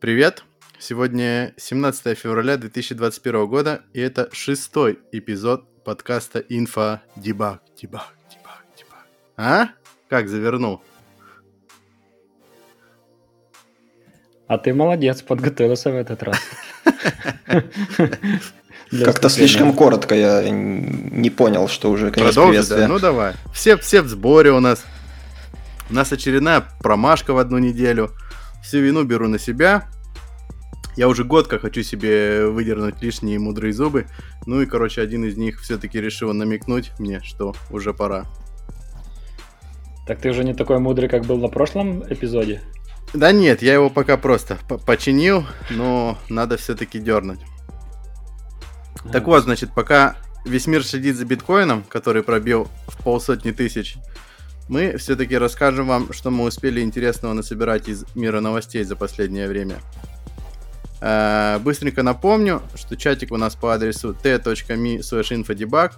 Привет! Сегодня 17 февраля 2021 года, и это шестой эпизод подкаста Инфо Дебаг. Дебаг, дебаг, дебаг. А? Как завернул? А ты молодец, подготовился в этот раз. Как-то слишком коротко я не понял, что уже конец приветствия. Да? Ну давай. Все, все в сборе у нас. У нас очередная промашка в одну неделю. Всю вину беру на себя. Я уже год как хочу себе выдернуть лишние мудрые зубы. Ну и, короче, один из них все-таки решил намекнуть мне, что уже пора. Так ты уже не такой мудрый, как был на прошлом эпизоде? Да нет, я его пока просто починил, но надо все-таки дернуть. А. Так вот, значит, пока весь мир следит за биткоином, который пробил в полсотни тысяч, мы все-таки расскажем вам, что мы успели интересного насобирать из мира новостей за последнее время. Э, быстренько напомню, что чатик у нас по адресу t.me.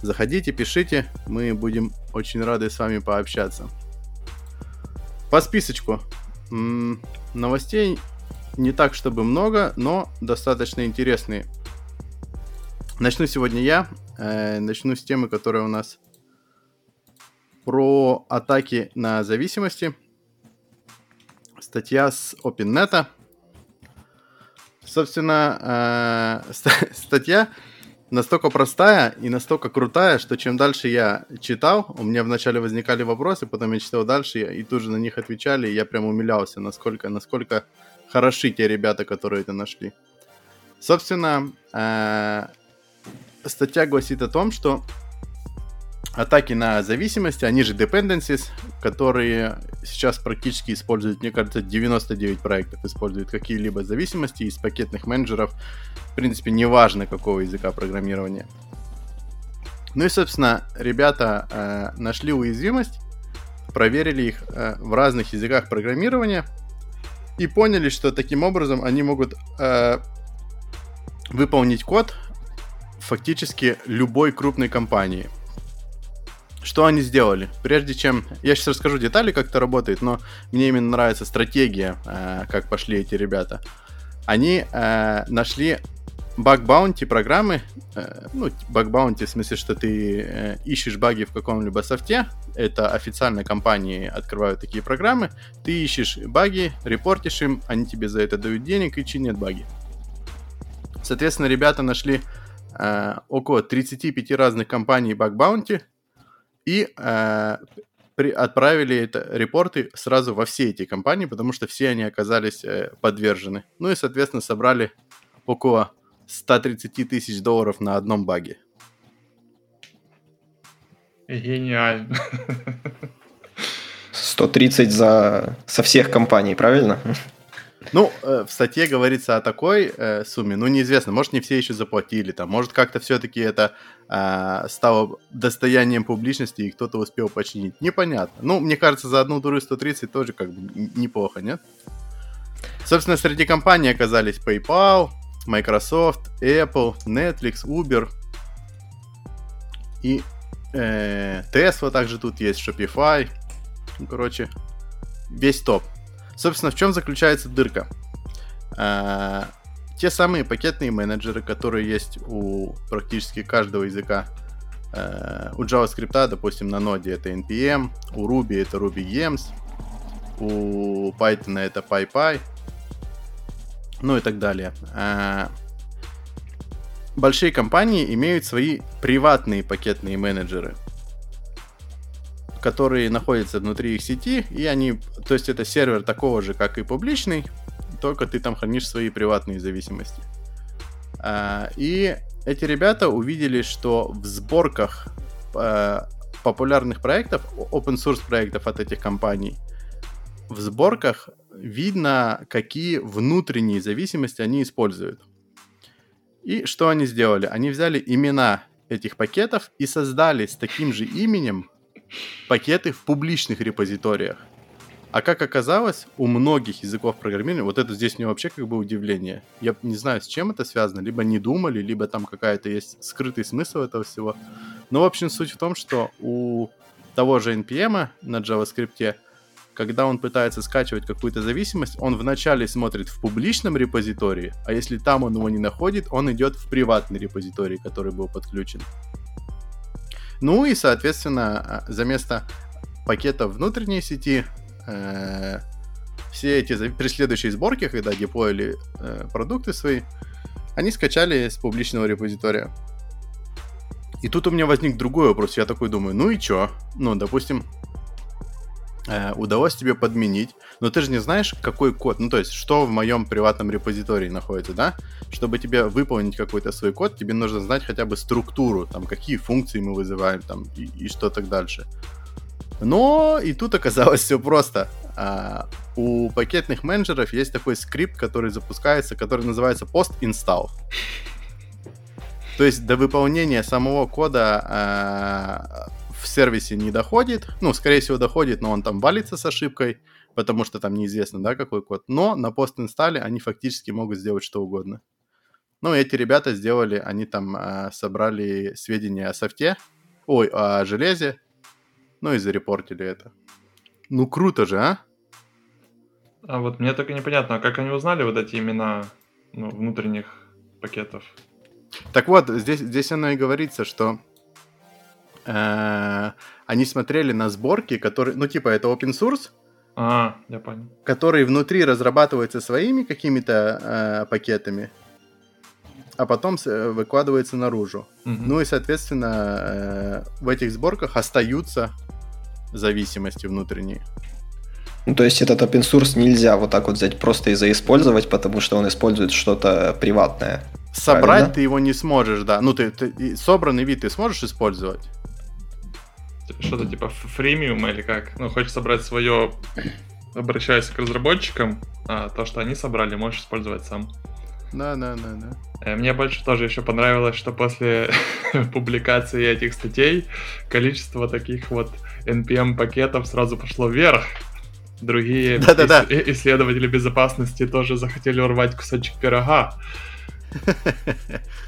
Заходите, пишите, мы будем очень рады с вами пообщаться. По списочку. Новостей не так, чтобы много, но достаточно интересные. Начну сегодня я. Э, начну с темы, которая у нас про атаки на зависимости. Статья с OpenNet. Собственно, э, статья настолько простая и настолько крутая, что чем дальше я читал, у меня вначале возникали вопросы, потом я читал дальше и тут же на них отвечали, и я прям умилялся, насколько, насколько хороши те ребята, которые это нашли. Собственно, э, статья гласит о том, что атаки на зависимости, они же dependencies, которые сейчас практически используют, мне кажется, 99 проектов используют какие-либо зависимости из пакетных менеджеров. В принципе, неважно какого языка программирования. Ну и, собственно, ребята э, нашли уязвимость, проверили их э, в разных языках программирования и поняли, что таким образом они могут э, выполнить код фактически любой крупной компании. Что они сделали? Прежде чем... Я сейчас расскажу детали, как это работает, но мне именно нравится стратегия, э, как пошли эти ребята. Они э, нашли баг-баунти программы, э, ну, баг-баунти в смысле, что ты э, ищешь баги в каком-либо софте, это официальные компании открывают такие программы, ты ищешь баги, репортишь им, они тебе за это дают денег и чинят баги. Соответственно, ребята нашли э, около 35 разных компаний баг-баунти, и э, при, отправили это, репорты сразу во все эти компании, потому что все они оказались э, подвержены. Ну и, соответственно, собрали около 130 тысяч долларов на одном баге. Гениально. 130 за... со всех компаний, правильно? Ну, э, в статье говорится о такой э, сумме, ну, неизвестно, может, не все еще заплатили, там, может, как-то все-таки это э, стало достоянием публичности, и кто-то успел починить. Непонятно. Ну, мне кажется, за одну дуру 130 тоже как бы неплохо, нет? Собственно, среди компаний оказались PayPal, Microsoft, Apple, Netflix, Uber и э, Tesla также тут есть, Shopify. Ну, короче, весь топ. Собственно, в чем заключается дырка? А, те самые пакетные менеджеры, которые есть у практически каждого языка. А, у JavaScript, допустим, на ноде это NPM, у Ruby это RubyGems, у Python это PyPy, ну и так далее. А, большие компании имеют свои приватные пакетные менеджеры – которые находятся внутри их сети, и они, то есть это сервер такого же, как и публичный, только ты там хранишь свои приватные зависимости. А, и эти ребята увидели, что в сборках а, популярных проектов, open source проектов от этих компаний, в сборках видно, какие внутренние зависимости они используют. И что они сделали? Они взяли имена этих пакетов и создали с таким же именем пакеты в публичных репозиториях. А как оказалось, у многих языков программирования, вот это здесь мне вообще как бы удивление. Я не знаю, с чем это связано. Либо не думали, либо там какая-то есть скрытый смысл этого всего. Но, в общем, суть в том, что у того же NPM на JavaScript когда он пытается скачивать какую-то зависимость, он вначале смотрит в публичном репозитории, а если там он его не находит, он идет в приватный репозиторий, который был подключен. Ну и, соответственно, за место пакета внутренней сети э, все эти при следующей сборке, когда деплоили э, продукты свои, они скачали с публичного репозитория. И тут у меня возник другой вопрос. Я такой думаю, ну и чё? Ну, допустим, э, удалось тебе подменить, но ты же не знаешь, какой код, ну то есть, что в моем приватном репозитории находится, да? Чтобы тебе выполнить какой-то свой код, тебе нужно знать хотя бы структуру, там, какие функции мы вызываем, там, и, и что так дальше. Но и тут оказалось все просто. А, у пакетных менеджеров есть такой скрипт, который запускается, который называется post install. То есть до выполнения самого кода а, в сервисе не доходит. Ну, скорее всего, доходит, но он там валится с ошибкой, потому что там неизвестно, да, какой код. Но на пост-инсталле они фактически могут сделать что угодно. Ну, эти ребята сделали, они там а, собрали сведения о софте, ой, о железе, ну и зарепортили это. Ну, круто же, а? А вот мне так и непонятно, а как они узнали вот эти имена ну, внутренних пакетов? Так вот, здесь, здесь оно и говорится, что э, они смотрели на сборки, которые, ну, типа, это open source, а, я понял. Который внутри разрабатывается своими какими-то э, пакетами, а потом э, выкладывается наружу. Угу. Ну и, соответственно, э, в этих сборках остаются зависимости внутренние. Ну, то есть этот open source нельзя вот так вот взять просто и заиспользовать, потому что он использует что-то приватное. Собрать правильно? ты его не сможешь, да. Ну, ты, ты собранный вид ты сможешь использовать? Что-то типа фримиум или как? Ну, хочешь собрать свое, обращаясь к разработчикам, а то, что они собрали, можешь использовать сам. Да, да, да, да. Мне больше тоже еще понравилось, что после публикации этих статей количество таких вот NPM пакетов сразу пошло вверх. Другие да, да, да. исследователи безопасности тоже захотели урвать кусочек пирога.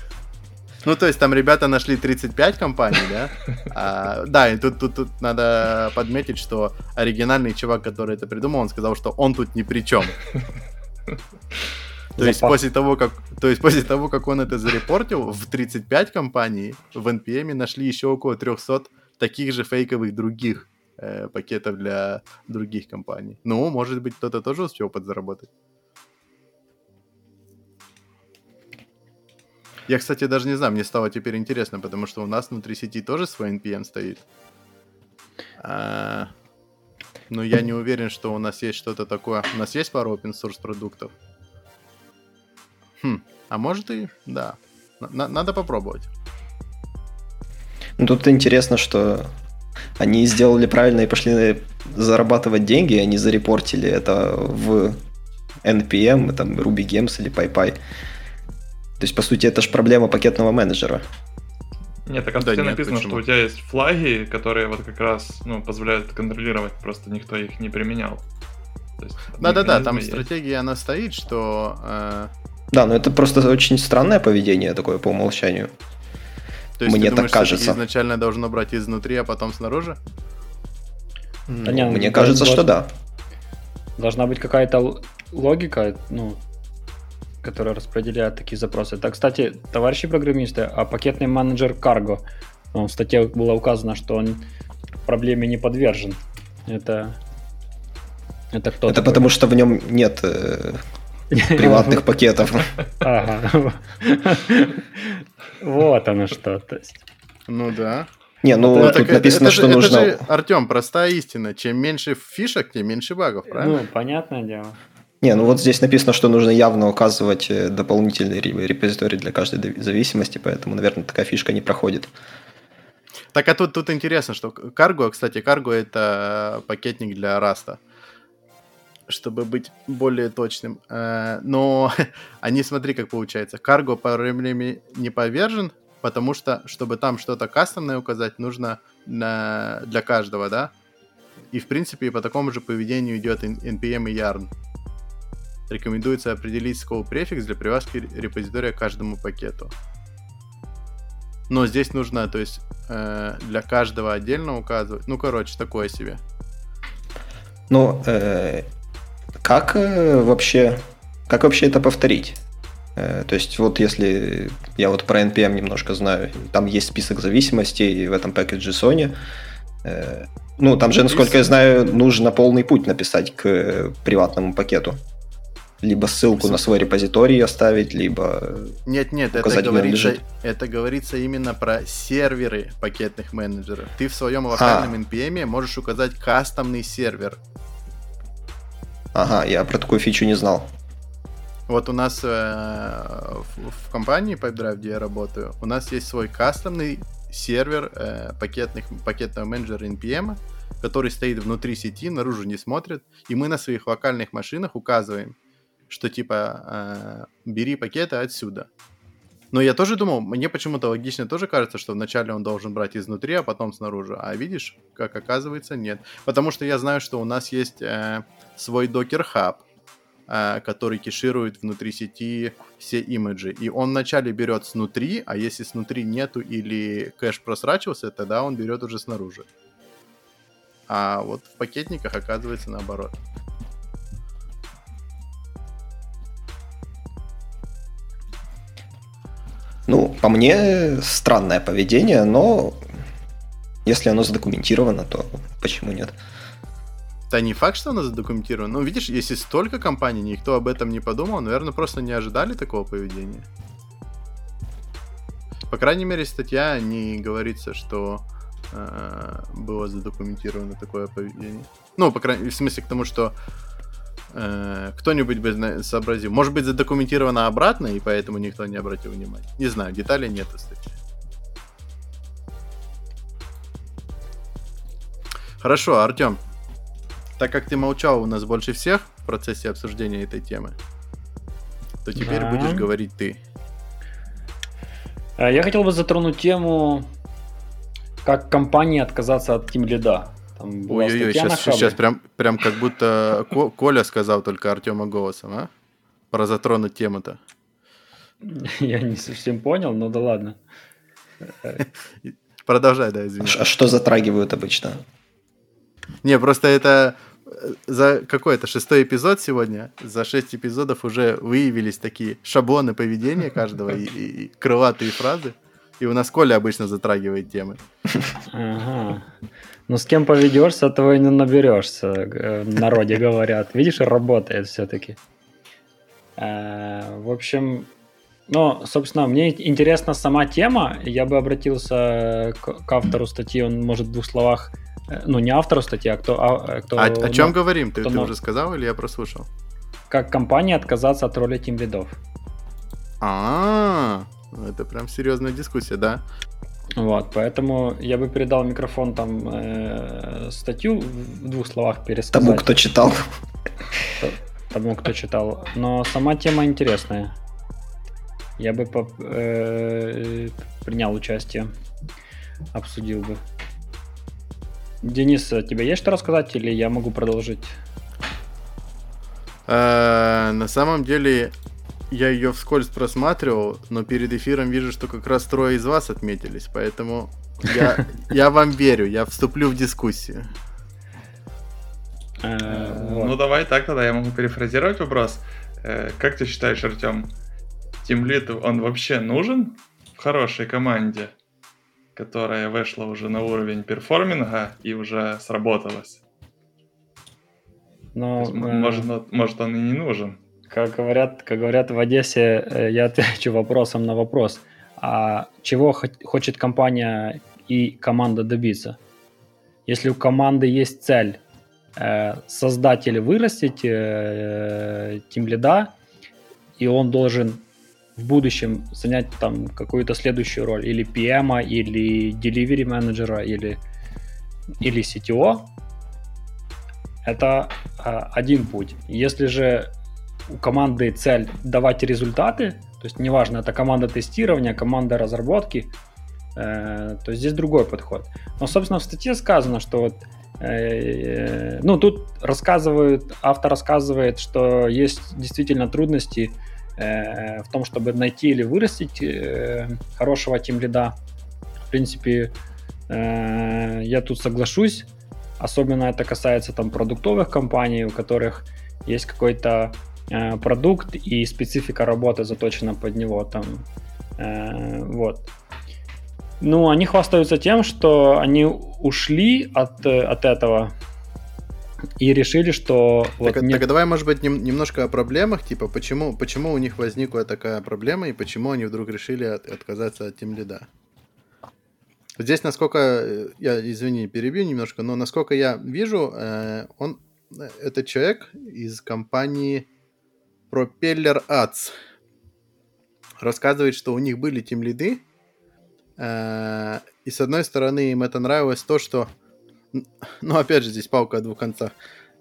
Ну, то есть там ребята нашли 35 компаний, да? А, да, и тут, тут, тут надо подметить, что оригинальный чувак, который это придумал, он сказал, что он тут ни при чем. То есть, после того, как, то есть после того, как он это зарепортил, в 35 компаний в NPM нашли еще около 300 таких же фейковых других э, пакетов для других компаний. Ну, может быть, кто-то тоже успел подзаработать. Я, кстати, даже не знаю, мне стало теперь интересно, потому что у нас внутри сети тоже свой NPM стоит. А, но я не уверен, что у нас есть что-то такое. У нас есть пару open source продуктов. Хм, а может и да. Н- надо попробовать. Ну, тут интересно, что они сделали правильно и пошли зарабатывать деньги, они зарепортили это в NPM, там, Ruby Gems или PyPy. То есть, по сути, это же проблема пакетного менеджера. Нет, так да, нет, написано, почему? что у тебя есть флаги, которые вот как раз ну, позволяют контролировать, просто никто их не применял. Да-да-да, там есть. стратегия, она стоит, что... Э... Да, но это просто очень странное поведение такое по умолчанию. То есть Мне ты думаешь, так кажется. изначально должно брать изнутри, а потом снаружи? Не, Мне кажется, что да. Должна быть какая-то логика, ну, которые распределяют такие запросы. Так, кстати, товарищи программисты, а пакетный менеджер Cargo, ну, в статье было указано, что он проблеме не подвержен. Это это кто? Это потому что в нем нет э, приватных пакетов. Ага. Вот оно что. То есть. Ну да. Не, ну, ну тут написано, это, что это нужно... Же, Артем, простая истина. Чем меньше фишек, тем меньше багов, правильно? Ну, понятное дело. Не, ну вот здесь написано, что нужно явно указывать э, дополнительный репозиторий для каждой зависимости, поэтому, наверное, такая фишка не проходит. Так, а тут, тут интересно, что Cargo, кстати, Cargo это пакетник для Раста, чтобы быть более точным. Э, но они, смотри, как получается. Cargo по проблеме не повержен, потому что, чтобы там что-то кастомное указать, нужно на, для каждого, да? И, в принципе, по такому же поведению идет NPM и Yarn рекомендуется определить скоп префикс для привязки репозитория к каждому пакету. Но здесь нужно, то есть, э, для каждого отдельно указывать. Ну, короче, такое себе. Ну, э, как э, вообще, как вообще это повторить? Э, то есть вот если я вот про NPM немножко знаю, там есть список зависимостей в этом пакете Sony. Э, ну, там же, насколько я знаю, нужно полный путь написать к приватному пакету. Либо ссылку на свой репозиторий оставить, либо Нет, нет, это говорится, это говорится именно про серверы пакетных менеджеров. Ты в своем локальном а. NPM можешь указать кастомный сервер. Ага, я про такую фичу не знал. Вот у нас э, в, в компании PipeDrive, где я работаю, у нас есть свой кастомный сервер э, пакетных, пакетного менеджера NPM, который стоит внутри сети, наружу не смотрит, и мы на своих локальных машинах указываем, что типа э, бери пакеты отсюда. Но я тоже думал, мне почему-то логично тоже кажется, что вначале он должен брать изнутри, а потом снаружи. А видишь, как оказывается, нет. Потому что я знаю, что у нас есть э, свой Docker Hub, Э, который кеширует внутри сети все имиджи. И он вначале берет снутри, а если снутри нету или кэш просрачивался, тогда он берет уже снаружи. А вот в пакетниках оказывается наоборот. Ну, по мне, странное поведение, но если оно задокументировано, то почему нет? Да не факт, что она задокументирована. Ну, видишь, если столько компаний, никто об этом не подумал, наверное, просто не ожидали такого поведения. По крайней мере, статья не говорится, что э, было задокументировано такое поведение. Ну, по крайней мере, в смысле к тому, что кто-нибудь бы сообразил. Может быть, задокументировано обратно, и поэтому никто не обратил внимания. Не знаю, деталей нет в статье. Хорошо, Артем, так как ты молчал у нас больше всех в процессе обсуждения этой темы, то теперь да. будешь говорить ты. А, я хотел бы затронуть тему, как компании отказаться от Team Lead. Ой-ой-ой, сейчас, сейчас прям, прям как будто Коля сказал только Артема голосом, а? Про затронуть тему-то. Я не совсем понял, но да ладно. Продолжай, да, извини. А что затрагивают обычно? Не, просто это за какой-то шестой эпизод сегодня, за шесть эпизодов уже выявились такие шаблоны поведения каждого и, и, и крылатые фразы. И у нас Коля обычно затрагивает темы. Ага. Ну, с кем поведешься, того и не наберешься, э, в народе говорят. Видишь, работает все-таки. Э, в общем, ну, собственно, мне интересна сама тема. Я бы обратился к, к автору статьи, он может в двух словах ну, не автору статьи, а кто... А, кто а, о чем ну, говорим? Ты, ты уже сказал или я прослушал? Как компания отказаться от роли тим лидов. А, это прям серьезная дискуссия, да? Вот, поэтому я бы передал микрофон там э, статью в двух словах пересказать. Тому, кто читал. Тому, кто читал. Но сама тема интересная. Я бы поп, э, принял участие, обсудил бы. Денис, тебе есть что рассказать или я могу продолжить? А, на самом деле, я ее вскользь просматривал, но перед эфиром вижу, что как раз трое из вас отметились, поэтому я, я вам верю, я вступлю в дискуссию. Э, ну давай так тогда, я могу перефразировать вопрос. Э, как ты считаешь, Артем, Тимлит, он вообще нужен в хорошей команде? которая вышла уже на уровень перформинга и уже сработалась. Но, есть, э, может, может, он и не нужен. Как говорят, как говорят в Одессе, э, я отвечу вопросом на вопрос. А чего хочет компания и команда добиться? Если у команды есть цель э, создать или вырастить э, тимлида, и он должен в будущем занять там какую-то следующую роль, или PM, или delivery менеджера, или, или CTO, это а, один путь. Если же у команды цель давать результаты, то есть неважно, это команда тестирования, команда разработки, э, то здесь другой подход. Но, собственно, в статье сказано, что вот, э, ну, тут рассказывают, автор рассказывает, что есть действительно трудности Э, в том, чтобы найти или вырастить э, хорошего тим лида. В принципе, э, я тут соглашусь. Особенно это касается там продуктовых компаний, у которых есть какой-то э, продукт и специфика работы заточена под него там. Э, вот. Ну, они хвастаются тем, что они ушли от, от этого и решили, что... Так, вот так, так давай, может быть, нем, немножко о проблемах, типа, почему, почему у них возникла такая проблема и почему они вдруг решили от, отказаться от тем лида. Здесь, насколько, э, я, извини, перебью немножко, но насколько я вижу, э, он, э, это человек из компании Propeller Ads. Рассказывает, что у них были тем лиды, э, и с одной стороны им это нравилось то, что ну, опять же, здесь палка о двух концах.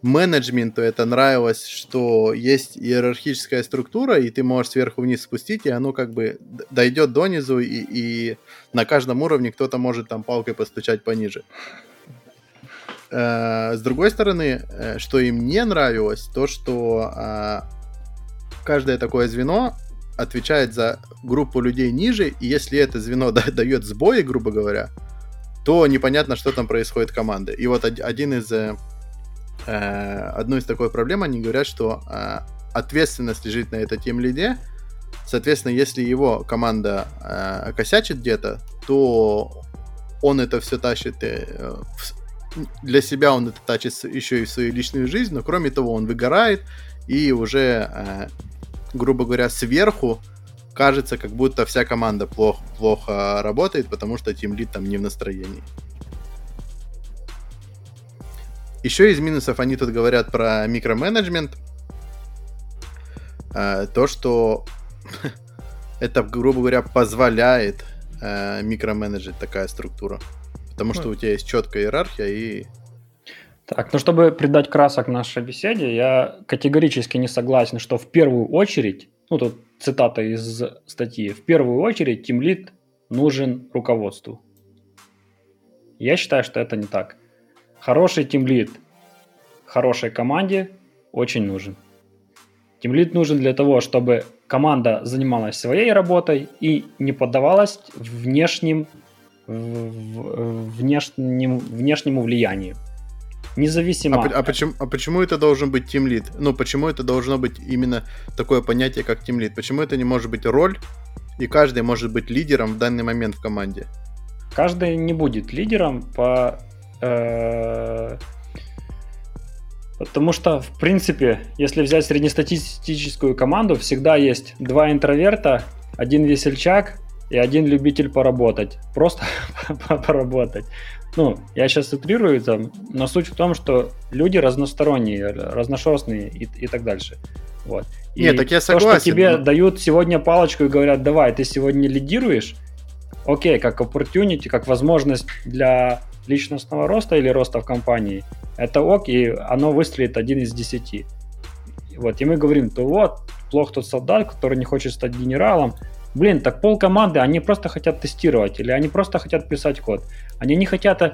Менеджменту это нравилось, что есть иерархическая структура, и ты можешь сверху вниз спустить, и оно как бы дойдет донизу, и, и на каждом уровне кто-то может там палкой постучать пониже. Э, с другой стороны, э, что им не нравилось, то, что а, каждое такое звено отвечает за группу людей ниже, и если это звено дает сбои, грубо говоря, то непонятно, что там происходит команды. И вот один из... Э, э, одной из такой проблем они говорят, что э, ответственность лежит на этой тем лиде. Соответственно, если его команда э, косячит где-то, то он это все тащит э, в, для себя он это тащит еще и в свою личную жизнь, но кроме того он выгорает и уже, э, грубо говоря, сверху кажется, как будто вся команда плохо, плохо работает, потому что Team Lead там не в настроении. Еще из минусов они тут говорят про микроменеджмент. Э, то, что это, грубо говоря, позволяет э, микроменеджить такая структура. Потому что у тебя есть четкая иерархия и... Так, ну чтобы придать красок нашей беседе, я категорически не согласен, что в первую очередь, ну тут цитата из статьи. В первую очередь тимлит нужен руководству. Я считаю, что это не так. Хороший тимлит хорошей команде очень нужен. Тимлит нужен для того, чтобы команда занималась своей работой и не поддавалась внешним, внешним, внешнему влиянию. Независимо. А, а, почему, а почему это должен быть Team Lead? Ну, почему это должно быть именно такое понятие, как Team Lead? Почему это не может быть роль, и каждый может быть лидером в данный момент в команде? Каждый не будет лидером по... Э, потому что, в принципе, если взять среднестатистическую команду, всегда есть два интроверта, один весельчак и один любитель поработать. Просто поработать ну, я сейчас утрирую там, но суть в том, что люди разносторонние, разношерстные и, и так дальше. Вот. И Нет, так я согласен. То, что тебе но... дают сегодня палочку и говорят, давай, ты сегодня лидируешь, окей, как opportunity, как возможность для личностного роста или роста в компании, это ок, и оно выстрелит один из десяти. Вот, и мы говорим, то вот, плох тот солдат, который не хочет стать генералом, Блин, так пол команды, они просто хотят тестировать или они просто хотят писать код. Они не хотят э,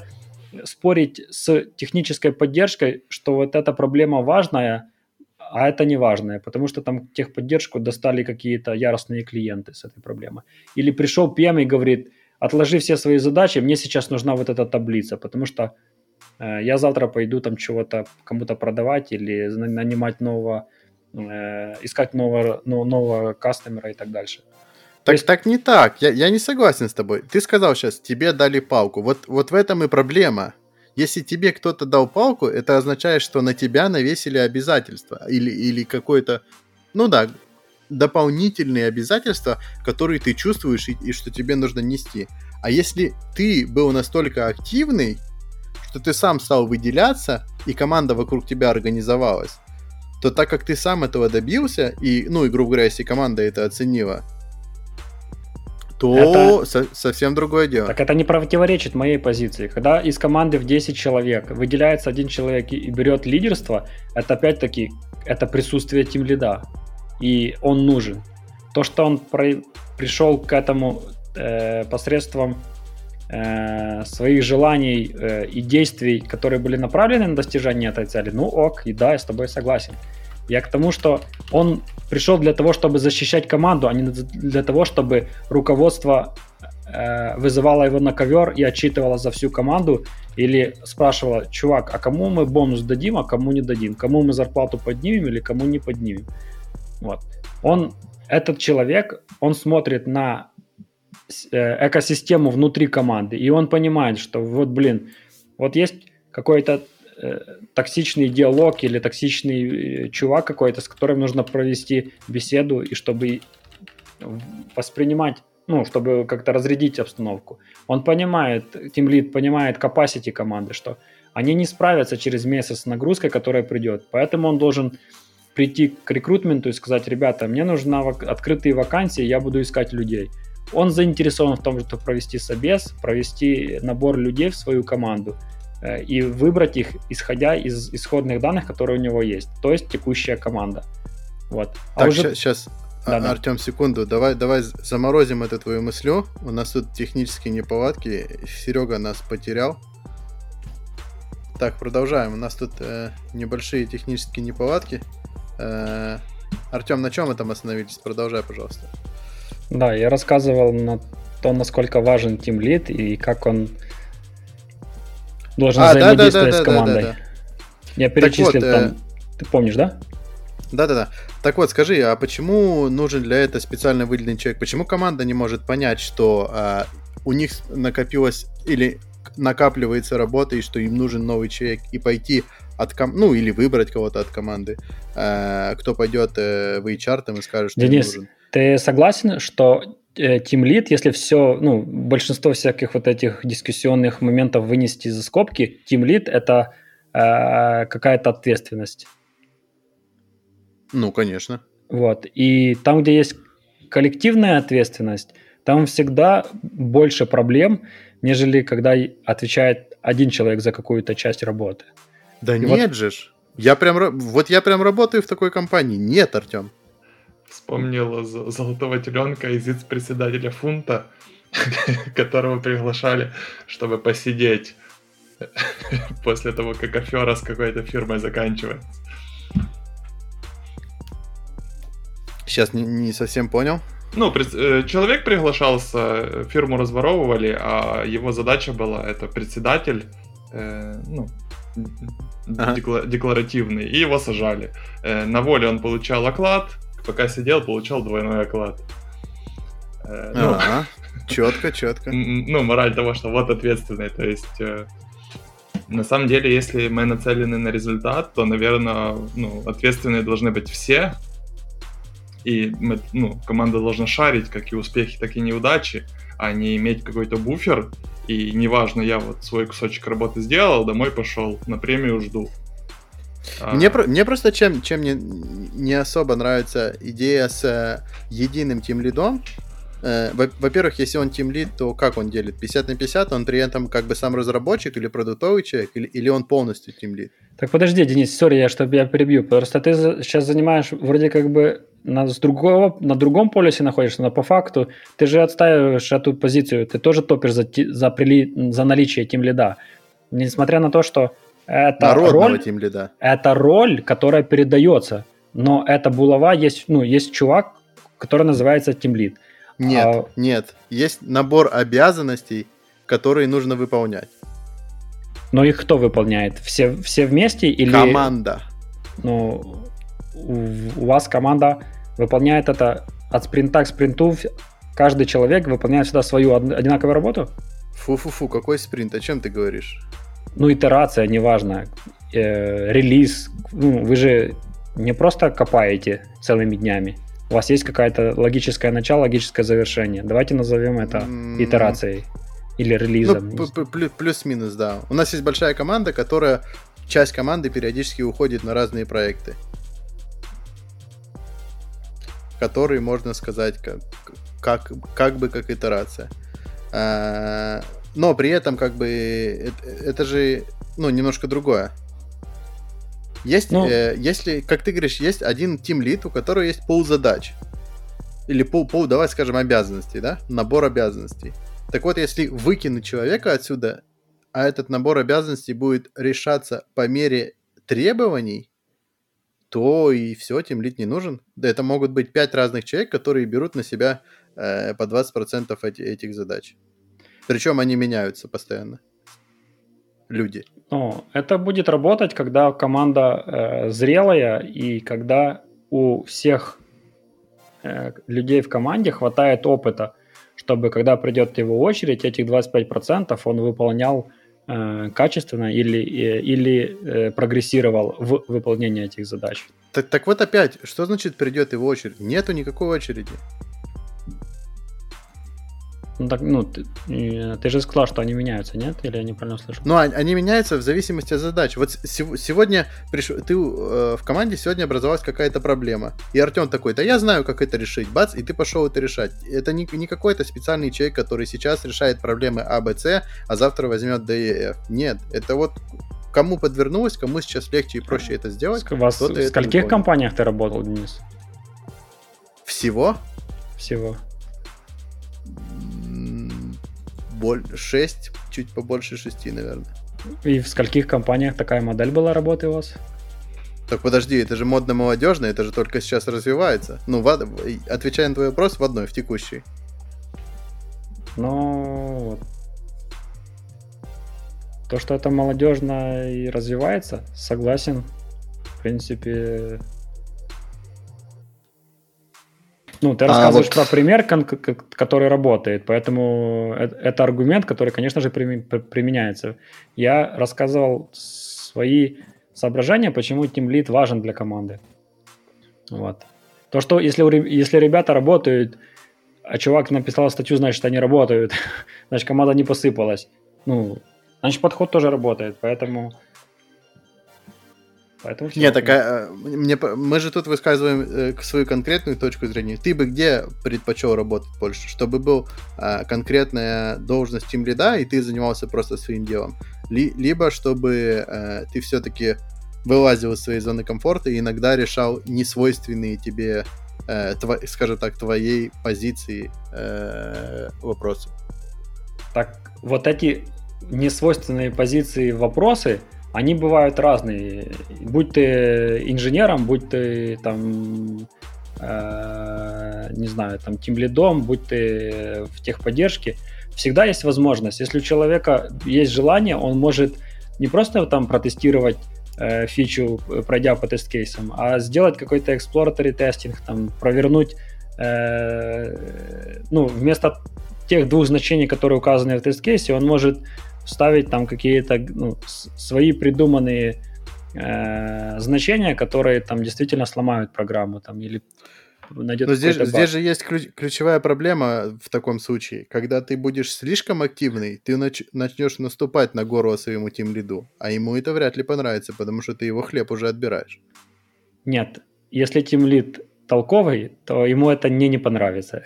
спорить с технической поддержкой, что вот эта проблема важная, а это не важное, потому что там техподдержку достали какие-то яростные клиенты с этой проблемой. Или пришел PM и говорит, отложи все свои задачи, мне сейчас нужна вот эта таблица, потому что э, я завтра пойду там чего-то кому-то продавать или нанимать нового, э, искать нового, нового кастомера и так дальше. Так, есть... так не так. Я, я не согласен с тобой. Ты сказал сейчас, тебе дали палку. Вот, вот в этом и проблема. Если тебе кто-то дал палку, это означает, что на тебя навесили обязательства. Или, или какое-то, ну да, дополнительные обязательства, которые ты чувствуешь и, и что тебе нужно нести. А если ты был настолько активный, что ты сам стал выделяться, и команда вокруг тебя организовалась, то так как ты сам этого добился, и, ну и, грубо говоря, если команда это оценила, то это... со- совсем другое дело. Так это не противоречит моей позиции. Когда из команды в 10 человек выделяется один человек и берет лидерство, это опять-таки это присутствие тим лида. И он нужен. То, что он про- пришел к этому э, посредством э, своих желаний э, и действий, которые были направлены на достижение этой цели, ну ок, и да, я с тобой согласен. Я к тому, что он пришел для того, чтобы защищать команду, а не для того, чтобы руководство э, вызывала его на ковер и отчитывала за всю команду, или спрашивала, чувак, а кому мы бонус дадим, а кому не дадим, кому мы зарплату поднимем или кому не поднимем. Вот. Он, этот человек, он смотрит на э, экосистему внутри команды, и он понимает, что вот, блин, вот есть какой-то токсичный диалог или токсичный э, чувак какой-то, с которым нужно провести беседу, и чтобы воспринимать, ну, чтобы как-то разрядить обстановку. Он понимает, Team Lead понимает capacity команды, что они не справятся через месяц с нагрузкой, которая придет. Поэтому он должен прийти к рекрутменту и сказать, ребята, мне нужны открытые вакансии, я буду искать людей. Он заинтересован в том, чтобы провести собес, провести набор людей в свою команду э, и выбрать их, исходя из исходных данных, которые у него есть, то есть текущая команда. Вот. А так, уже... сейчас, да, да. Артем, секунду, давай, давай заморозим эту твою мыслю. У нас тут технические неполадки. Серега нас потерял. Так, продолжаем. У нас тут э, небольшие технические неполадки. Э, Артем, на чем мы там остановились? Продолжай, пожалуйста. Да, я рассказывал на то, насколько важен Team Lead и как он должен а, взаимодействовать да, да, да, с командой. Да, да, да. Я перечислил вот, там. Э... Ты помнишь, да? Да-да-да. Так вот, скажи, а почему нужен для этого специально выделенный человек? Почему команда не может понять, что а, у них накопилось или накапливается работа, и что им нужен новый человек, и пойти от ком... ну или выбрать кого-то от команды, э, кто пойдет э, в HR там и скажет, что Денис, нужен. ты согласен, что э, Team Lead, если все, ну, большинство всяких вот этих дискуссионных моментов вынести за скобки, Team Lead это э, какая-то ответственность. Ну, конечно. Вот. И там, где есть коллективная ответственность, там всегда больше проблем, нежели когда отвечает один человек за какую-то часть работы. Да и нет вот... же ж. Я прям, вот я прям работаю в такой компании. Нет, Артем. Вспомнил золотого теленка из председателя фунта, которого приглашали, чтобы посидеть после того, как афера с какой-то фирмой заканчивается. Сейчас не, не совсем понял. Ну, э, человек приглашался, фирму разворовывали, а его задача была это председатель, э, ну, ага. декларативный, и его сажали. Э, на воле он получал оклад, пока сидел, получал двойной оклад. Э, ну, ага. Четко, четко. Ну, мораль того, что вот ответственный, то есть э, на самом деле, если мы нацелены на результат, то, наверное, ну, ответственные должны быть все, и мы, ну, команда должна шарить как и успехи, так и неудачи, а не иметь какой-то буфер, и неважно, я вот свой кусочек работы сделал, домой пошел, на премию жду. Мне, а... мне просто чем, чем не, не особо нравится идея с э, единым тим лидом. Э, во-первых, если он тим лид, то как он делит? 50 на 50, он при этом как бы сам разработчик или продуктовый человек, или, или он полностью тим лид? Так подожди, Денис, сори, я чтобы я перебью. Просто ты сейчас занимаешь вроде как бы на, с другого, на другом полюсе находишься, но по факту ты же отстаиваешь эту позицию, ты тоже топишь за, за, прили, за наличие тим лида. Несмотря на то, что это роль, лида. это роль, которая передается, но это булава есть, ну, есть чувак, который называется тим лид. Нет, а... нет, есть набор обязанностей, которые нужно выполнять. Но их кто выполняет? Все, все вместе или... Команда. Ну, у, у вас команда выполняет это от спринта к спринту, каждый человек выполняет всегда свою одинаковую работу? Фу-фу-фу, какой спринт? О чем ты говоришь? Ну, итерация, неважно. Э, релиз. Ну, вы же не просто копаете целыми днями. У вас есть какое-то логическое начало, логическое завершение. Давайте назовем это итерацией или релизом. Ну, плюс-минус, да. У нас есть большая команда, которая часть команды периодически уходит на разные проекты который можно сказать как, как, как бы как итерация. Но при этом как бы это, это же ну, немножко другое. Есть, ну, э, если, как ты говоришь, есть один тим лид, у которого есть пол задач. Или пол, пол, давай скажем, обязанностей, да? Набор обязанностей. Так вот, если выкинуть человека отсюда, а этот набор обязанностей будет решаться по мере требований, то и все, тем лид не нужен. Да это могут быть пять разных человек, которые берут на себя э, по 20% эти, этих задач. Причем они меняются постоянно. Люди. Ну, это будет работать, когда команда э, зрелая и когда у всех э, людей в команде хватает опыта, чтобы когда придет его очередь, этих 25% он выполнял э, качественно или, э, или э, прогрессировал в выполнении этих задач. Так, так вот опять, что значит придет его очередь? Нету никакой очереди. Ну, так, ну, ты, ты же сказал, что они меняются, нет? Или я неправильно слышу? Ну, они меняются в зависимости от задач. Вот сегодня пришел, ты э, в команде сегодня образовалась какая-то проблема. И Артем такой, да я знаю, как это решить. Бац, и ты пошел это решать. Это не, не какой-то специальный человек, который сейчас решает проблемы А, Б, С, а завтра возьмет Д и Ф. Нет, это вот кому подвернулось, кому сейчас легче и проще это сделать. У вас в скольких компаниях ты работал, Денис? Всего? Всего. 6, чуть побольше 6, наверное. И в скольких компаниях такая модель была работы у вас? Так подожди, это же модно-молодежно, это же только сейчас развивается. Ну, в, отвечая на твой вопрос, в одной, в текущей. Ну, то, что это молодежно и развивается, согласен. В принципе, Ну, ты а рассказываешь а вот... про пример, который работает, поэтому это аргумент, который, конечно же, применяется. Я рассказывал свои соображения, почему Team Lead важен для команды. Вот. То, что если, если ребята работают, а чувак написал статью, значит, они работают, значит, команда не посыпалась. Ну, значит, подход тоже работает, поэтому Поэтому Нет, так а, мне, мы же тут высказываем э, свою конкретную точку зрения. Ты бы где предпочел работать больше? Чтобы был а, конкретная должность тим лида, и ты занимался просто своим делом. Ли, либо чтобы а, ты все-таки вылазил из своей зоны комфорта и иногда решал несвойственные тебе, э, тво, скажем так, твоей позиции э, вопросы. Так, вот эти несвойственные позиции вопросы, они бывают разные. Будь ты инженером, будь ты там, э, не знаю, там, тимлидом, будь ты в техподдержке, всегда есть возможность. Если у человека есть желание, он может не просто там протестировать э, фичу, пройдя по тест-кейсам, а сделать какой-то exploratory тестинг, там, провернуть, э, ну, вместо тех двух значений, которые указаны в тест-кейсе, он может ставить там какие-то ну, свои придуманные э, значения, которые там действительно сломают программу там или найдет Но здесь, здесь же есть ключ, ключевая проблема в таком случае. Когда ты будешь слишком активный, ты нач, начнешь наступать на гору своему тим лиду, а ему это вряд ли понравится, потому что ты его хлеб уже отбираешь. Нет, если тим лид толковый, то ему это не не понравится.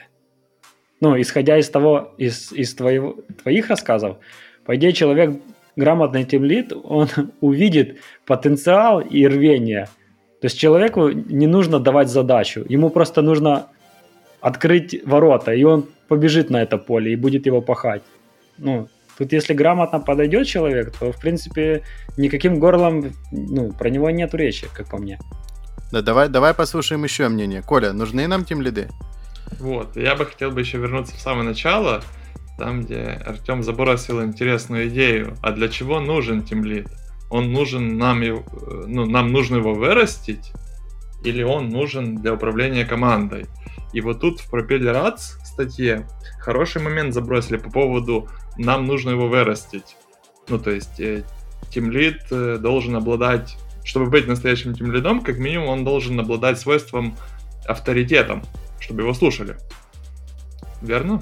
Ну, исходя из того, из, из твоего, твоих рассказов, по идее, человек грамотный тимлит, он увидит потенциал и рвение. То есть человеку не нужно давать задачу, ему просто нужно открыть ворота, и он побежит на это поле и будет его пахать. Ну, тут если грамотно подойдет человек, то, в принципе, никаким горлом, ну, про него нет речи, как по мне. Да, давай, давай послушаем еще мнение. Коля, нужны нам тем лиды? Вот, я бы хотел бы еще вернуться в самое начало там, где Артем забросил интересную идею. А для чего нужен тимлит? Он нужен нам, ну, нам нужно его вырастить, или он нужен для управления командой? И вот тут в Propeller Ads статье хороший момент забросили по поводу нам нужно его вырастить. Ну, то есть тимлит э, должен обладать, чтобы быть настоящим тимлидом, как минимум он должен обладать свойством авторитетом, чтобы его слушали. Верно?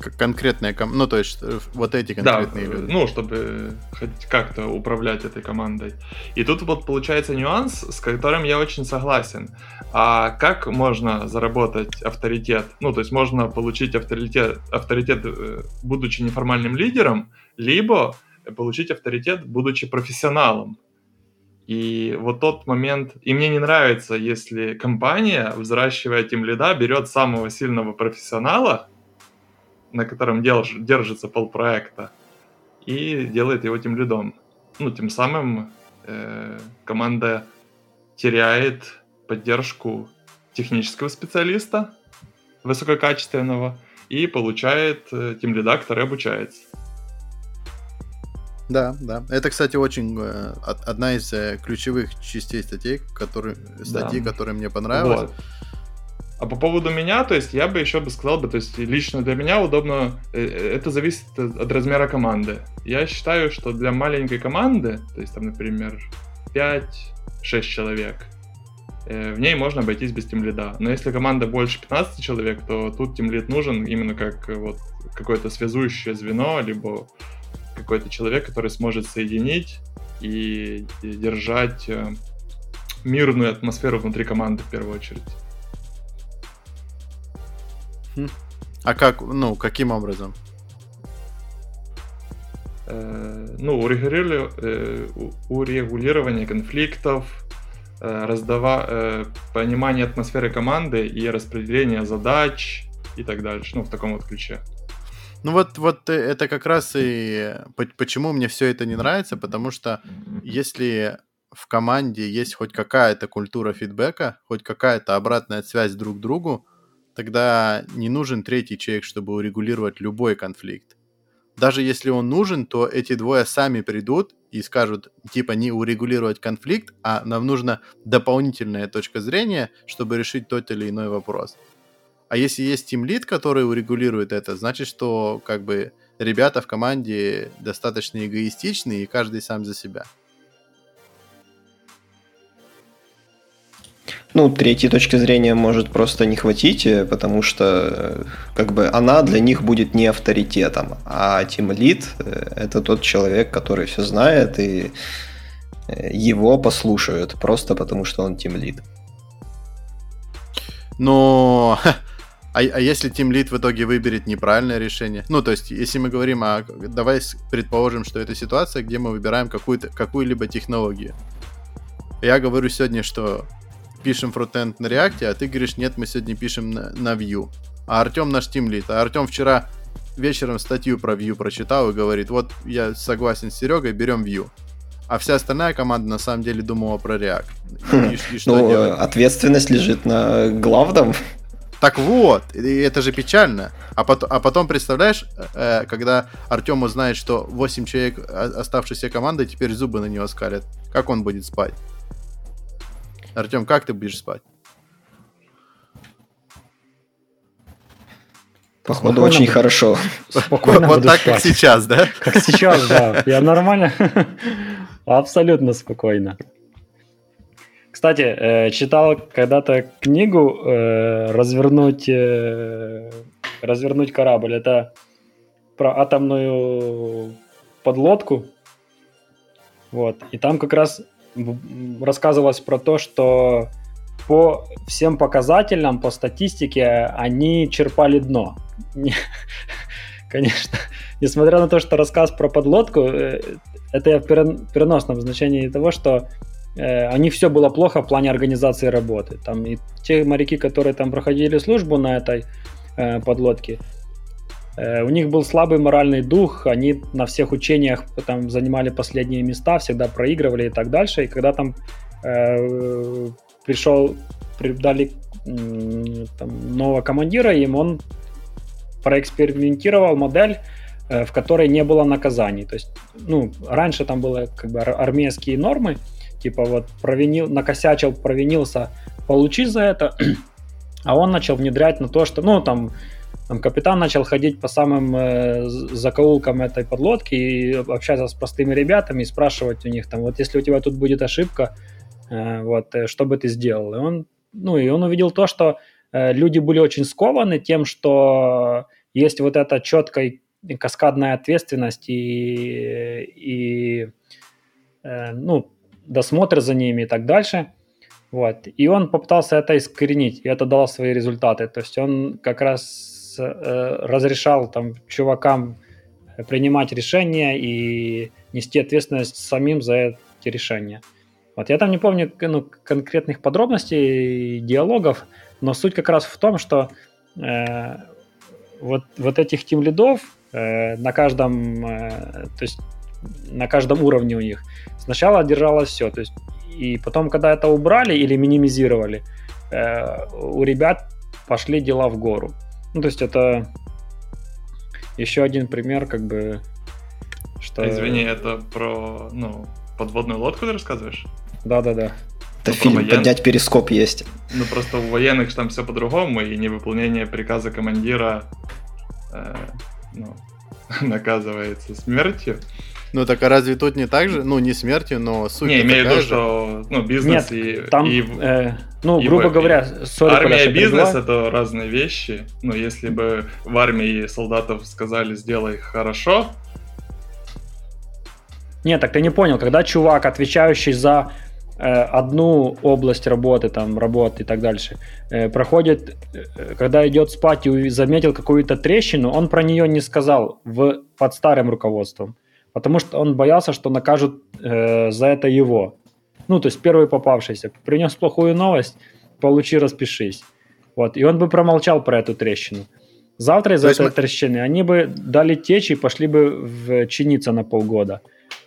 Конкретная, ну то есть э, вот эти конкретные да, люди. Ну, чтобы хоть как-то управлять этой командой. И тут вот получается нюанс, с которым я очень согласен. А как можно заработать авторитет? Ну, то есть можно получить авторитет, авторитет э, будучи неформальным лидером, либо получить авторитет, будучи профессионалом. И вот тот момент, и мне не нравится, если компания, взращивая тем лида, берет самого сильного профессионала, на котором держ, держится полпроекта, и делает его тем лидом. Ну, тем самым э, команда теряет поддержку технического специалиста, высококачественного и получает э, тем лида, который обучается. Да, да. Это, кстати, очень э, одна из э, ключевых частей статей, которые, статьи, да. которые мне понравилась. Вот. А по поводу меня, то есть я бы еще бы сказал бы, то есть лично для меня удобно, это зависит от размера команды. Я считаю, что для маленькой команды, то есть там, например, 5-6 человек, в ней можно обойтись без тимлида. Но если команда больше 15 человек, то тут тимлид нужен именно как вот какое-то связующее звено, либо какой-то человек, который сможет соединить и, держать э, мирную атмосферу внутри команды в первую очередь. А как, ну, каким образом? Э, ну, урегулирование, э, урегулирование конфликтов, э, раздава, понимание атмосферы команды и распределение задач и так дальше, ну, в таком вот ключе. Ну вот, вот это как раз и почему мне все это не нравится, потому что если в команде есть хоть какая-то культура фидбэка, хоть какая-то обратная связь друг к другу, тогда не нужен третий человек, чтобы урегулировать любой конфликт. Даже если он нужен, то эти двое сами придут и скажут, типа, не урегулировать конфликт, а нам нужна дополнительная точка зрения, чтобы решить тот или иной вопрос. А если есть тимлит, который урегулирует это, значит, что как бы ребята в команде достаточно эгоистичны, и каждый сам за себя. Ну, третьей точки зрения может просто не хватить, э, потому что э, как бы она для них будет не авторитетом, а Team Lead э, это тот человек, который все знает, и его послушают просто потому, что он Team Lead. Но А, а если Team Lead в итоге выберет неправильное решение? Ну, то есть, если мы говорим о... Давай предположим, что это ситуация, где мы выбираем какую-то, какую-либо технологию. Я говорю сегодня, что пишем фронтенд на React, а ты говоришь, нет, мы сегодня пишем на, на Vue. А Артем наш Team Lead. А Артем вчера вечером статью про Vue прочитал и говорит, вот я согласен с Серегой, берем Vue. А вся остальная команда на самом деле думала про React. И, и что ну, делать? ответственность лежит на главном. Так вот, и это же печально. А потом, а потом представляешь, э, когда Артем узнает, что 8 человек оставшейся команды теперь зубы на него скалят. Как он будет спать? Артем, как ты будешь спать? Походу, Спокойно очень буду. хорошо. Спокойно вот так, спать. как сейчас, да? Как сейчас, да. Я нормально. Абсолютно спокойно. Кстати, э, читал когда-то книгу э, «Развернуть, э, «Развернуть корабль». Это про атомную подлодку. Вот. И там как раз рассказывалось про то, что по всем показателям, по статистике, они черпали дно. Конечно, несмотря на то, что рассказ про подлодку, это в переносном значении того, что Э, они все было плохо в плане организации работы. Там и те моряки, которые там проходили службу на этой э, подлодке, э, у них был слабый моральный дух, они на всех учениях там занимали последние места, всегда проигрывали и так дальше. И когда там э, пришел, дали э, там, нового командира, им он проэкспериментировал модель, э, в которой не было наказаний. То есть, ну, раньше там были как бы армейские нормы, типа вот провинил, накосячил, провинился, получи за это, а он начал внедрять на то, что, ну, там, там капитан начал ходить по самым э, закоулкам этой подлодки и общаться с простыми ребятами и спрашивать у них, там, вот если у тебя тут будет ошибка, э, вот, э, что бы ты сделал? И он, ну, и он увидел то, что э, люди были очень скованы тем, что есть вот эта четкая каскадная ответственность и, и э, ну, досмотр за ними и так дальше. Вот. И он попытался это искоренить, и это дало свои результаты. То есть он как раз э, разрешал там чувакам принимать решения и нести ответственность самим за эти решения. Вот я там не помню ну, конкретных подробностей диалогов, но суть как раз в том, что э, вот, вот этих тим лидов э, на каждом, э, то есть на каждом уровне у них Сначала держалось все, то есть и потом, когда это убрали или минимизировали, э, у ребят пошли дела в гору. Ну, то есть это еще один пример, как бы, что... Извини, это про, ну, подводную лодку ты рассказываешь? Да-да-да. Это ну, фильм воен... «Поднять перископ» есть. Ну, просто у военных там все по-другому, и невыполнение приказа командира э, ну, наказывается смертью. Ну так а разве тут не так же? Ну, не смертью, но суть Не, имею в виду, что ну, бизнес Нет, и... там, и, э, ну, и, грубо и, говоря... Sorry, армия и бизнес — это разные вещи. Ну, если бы в армии солдатов сказали «сделай хорошо», нет, так ты не понял, когда чувак, отвечающий за Э, одну область работы, там, работы и так дальше, э, проходит, э, когда идет спать и заметил какую-то трещину, он про нее не сказал в, под старым руководством, потому что он боялся, что накажут э, за это его. Ну, то есть первый попавшийся. Принес плохую новость, получи, распишись. Вот, и он бы промолчал про эту трещину. Завтра из-за этой мы... трещины они бы дали течь и пошли бы в чиниться на полгода.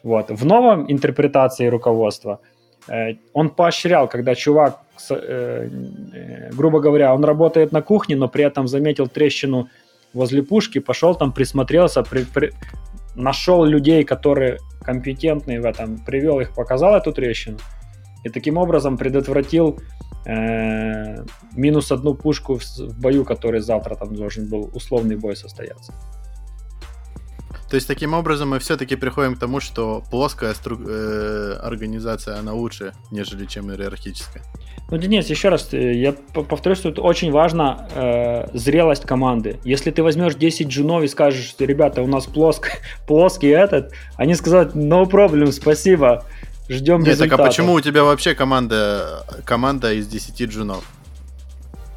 Вот. В новом интерпретации руководства – Э, он поощрял, когда чувак, э, э, грубо говоря, он работает на кухне, но при этом заметил трещину возле пушки, пошел там, присмотрелся, при, при, нашел людей, которые компетентные в этом, привел их, показал эту трещину, и таким образом предотвратил э, минус одну пушку в, в бою, который завтра там должен был условный бой состояться. То есть таким образом мы все-таки приходим к тому, что плоская стру... э, организация, она лучше, нежели чем иерархическая. Ну, Денис, еще раз, э, я повторюсь, что тут очень важна э, зрелость команды. Если ты возьмешь 10 джунов и скажешь, что, ребята, у нас плоск... плоский этот, они скажут, no problem, спасибо, ждем Нет, результата. так а почему у тебя вообще команда, команда из 10 джунов?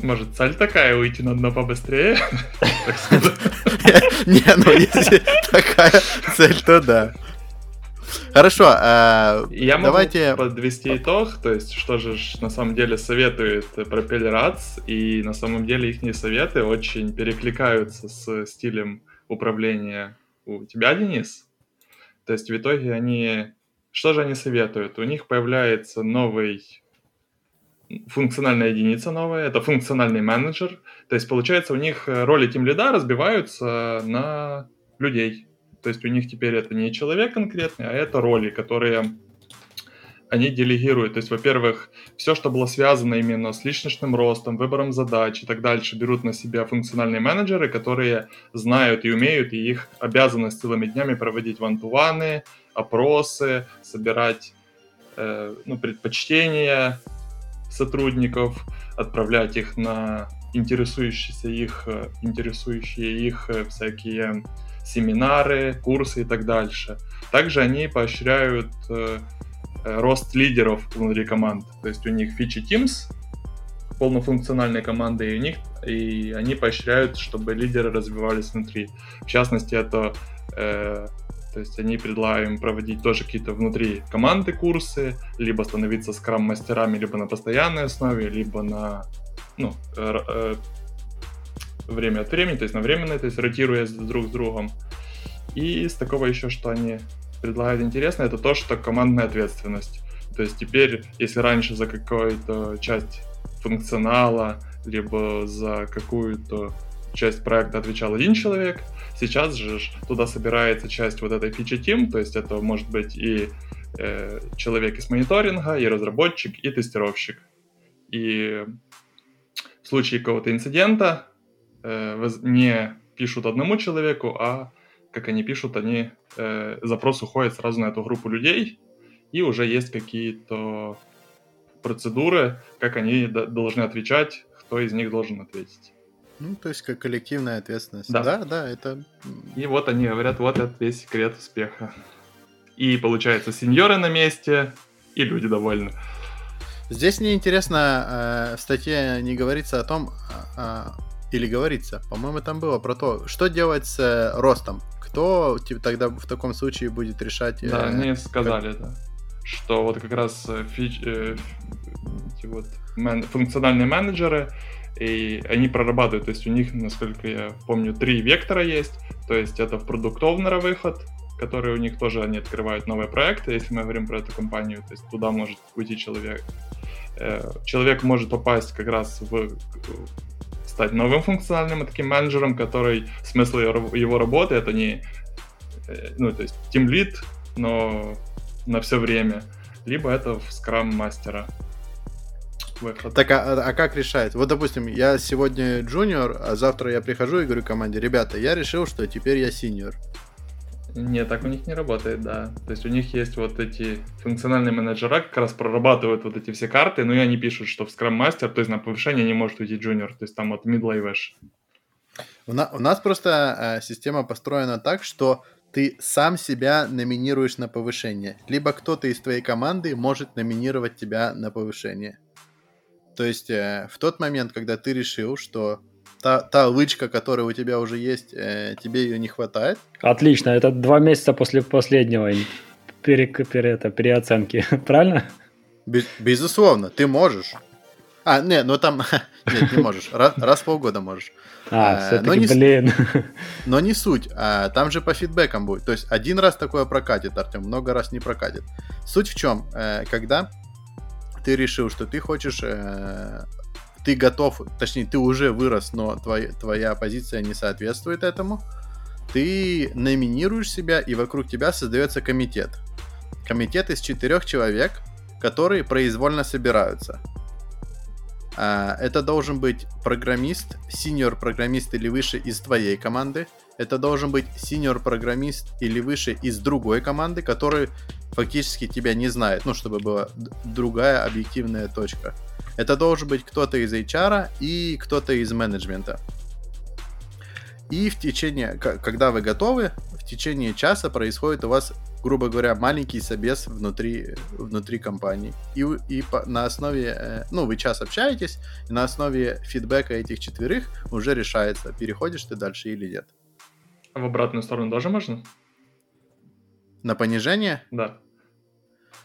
Может, цель такая, уйти на дно побыстрее? Не, ну если такая цель, то да. Хорошо, а, Я давайте... могу подвести итог, то есть что же на самом деле советует Propeller Ads, и на самом деле их советы очень перекликаются с стилем управления у тебя, Денис. То есть в итоге они... Что же они советуют? У них появляется новый функциональная единица новая, это функциональный менеджер. То есть, получается, у них э, роли тем лида разбиваются на людей. То есть у них теперь это не человек конкретный, а это роли, которые они делегируют. То есть, во-первых, все, что было связано именно с личностным ростом, выбором задач и так дальше, берут на себя функциональные менеджеры, которые знают и умеют, и их обязанность целыми днями проводить вантуваны, опросы, собирать э, ну, предпочтения, сотрудников, отправлять их на интересующиеся их, э, интересующие их э, всякие семинары, курсы и так дальше. Также они поощряют э, рост лидеров внутри команд. То есть у них фичи Teams, полнофункциональные команды, и у них и они поощряют, чтобы лидеры развивались внутри. В частности, это э, то есть они предлагают им проводить тоже какие-то внутри команды курсы, либо становиться скрам-мастерами, либо на постоянной основе, либо на ну, э, время от времени, то есть на временной, то есть ротируясь друг с другом. И из такого еще, что они предлагают интересно, это то, что командная ответственность. То есть теперь, если раньше за какую-то часть функционала, либо за какую-то часть проекта отвечал один человек, Сейчас же туда собирается часть вот этой фичи тим, то есть это может быть и э, человек из мониторинга, и разработчик, и тестировщик. И в случае какого-то инцидента э, не пишут одному человеку, а как они пишут, они э, запрос уходит сразу на эту группу людей, и уже есть какие-то процедуры, как они должны отвечать, кто из них должен ответить. Ну, то есть как коллективная ответственность. Да, да, да это... И вот они говорят, вот это весь секрет успеха. И получается, сеньоры на месте, и люди довольны. Здесь мне интересно, э, в статье не говорится о том, э, или говорится, по-моему, там было про то, что делать с э, ростом. Кто типа, тогда в таком случае будет решать... Э, да, мне сказали, как... да. Что вот как раз э, фич, э, вот, мен, функциональные менеджеры и они прорабатывают, то есть у них, насколько я помню, три вектора есть, то есть это в продукт выход, который у них тоже они открывают новые проекты, если мы говорим про эту компанию, то есть туда может уйти человек. Э, человек может попасть как раз в стать новым функциональным таким менеджером, который смысл его работы это не, э, ну, то есть Team Lead, но на все время, либо это в скрам мастера. Так, а, а как решает? Вот, допустим, я сегодня джуниор, а завтра я прихожу и говорю команде, ребята, я решил, что теперь я синьор. Нет, так у них не работает, да. То есть у них есть вот эти функциональные менеджера, как раз прорабатывают вот эти все карты, но и они пишут, что в Scrum Master, то есть на повышение не может уйти джуниор, то есть там вот middle и выше. У, на, у нас просто э, система построена так, что ты сам себя номинируешь на повышение. Либо кто-то из твоей команды может номинировать тебя на повышение. То есть э, в тот момент, когда ты решил, что та, та лычка, которая у тебя уже есть, э, тебе ее не хватает. Отлично, это два месяца после последнего пере, пере, это, переоценки, правильно? Без, безусловно, ты можешь. А, не, ну там, нет, не можешь, раз, раз в полгода можешь. А, а все-таки, но не, блин. Но не суть, а, там же по фидбэкам будет. То есть один раз такое прокатит, Артем, много раз не прокатит. Суть в чем, э, когда ты решил, что ты хочешь э, ты готов, точнее, ты уже вырос, но твоя, твоя позиция не соответствует этому, ты номинируешь себя, и вокруг тебя создается комитет. Комитет из четырех человек, которые произвольно собираются. А, это должен быть программист, синьор программист или выше из твоей команды. Это должен быть синьор программист или выше из другой команды, который фактически тебя не знает, ну, чтобы была другая объективная точка. Это должен быть кто-то из HR и кто-то из менеджмента. И в течение, когда вы готовы, в течение часа происходит у вас, грубо говоря, маленький собес внутри, внутри компании. И, и по, на основе, э, ну, вы час общаетесь, и на основе фидбэка этих четверых уже решается, переходишь ты дальше или нет. А в обратную сторону тоже можно? На понижение? Да.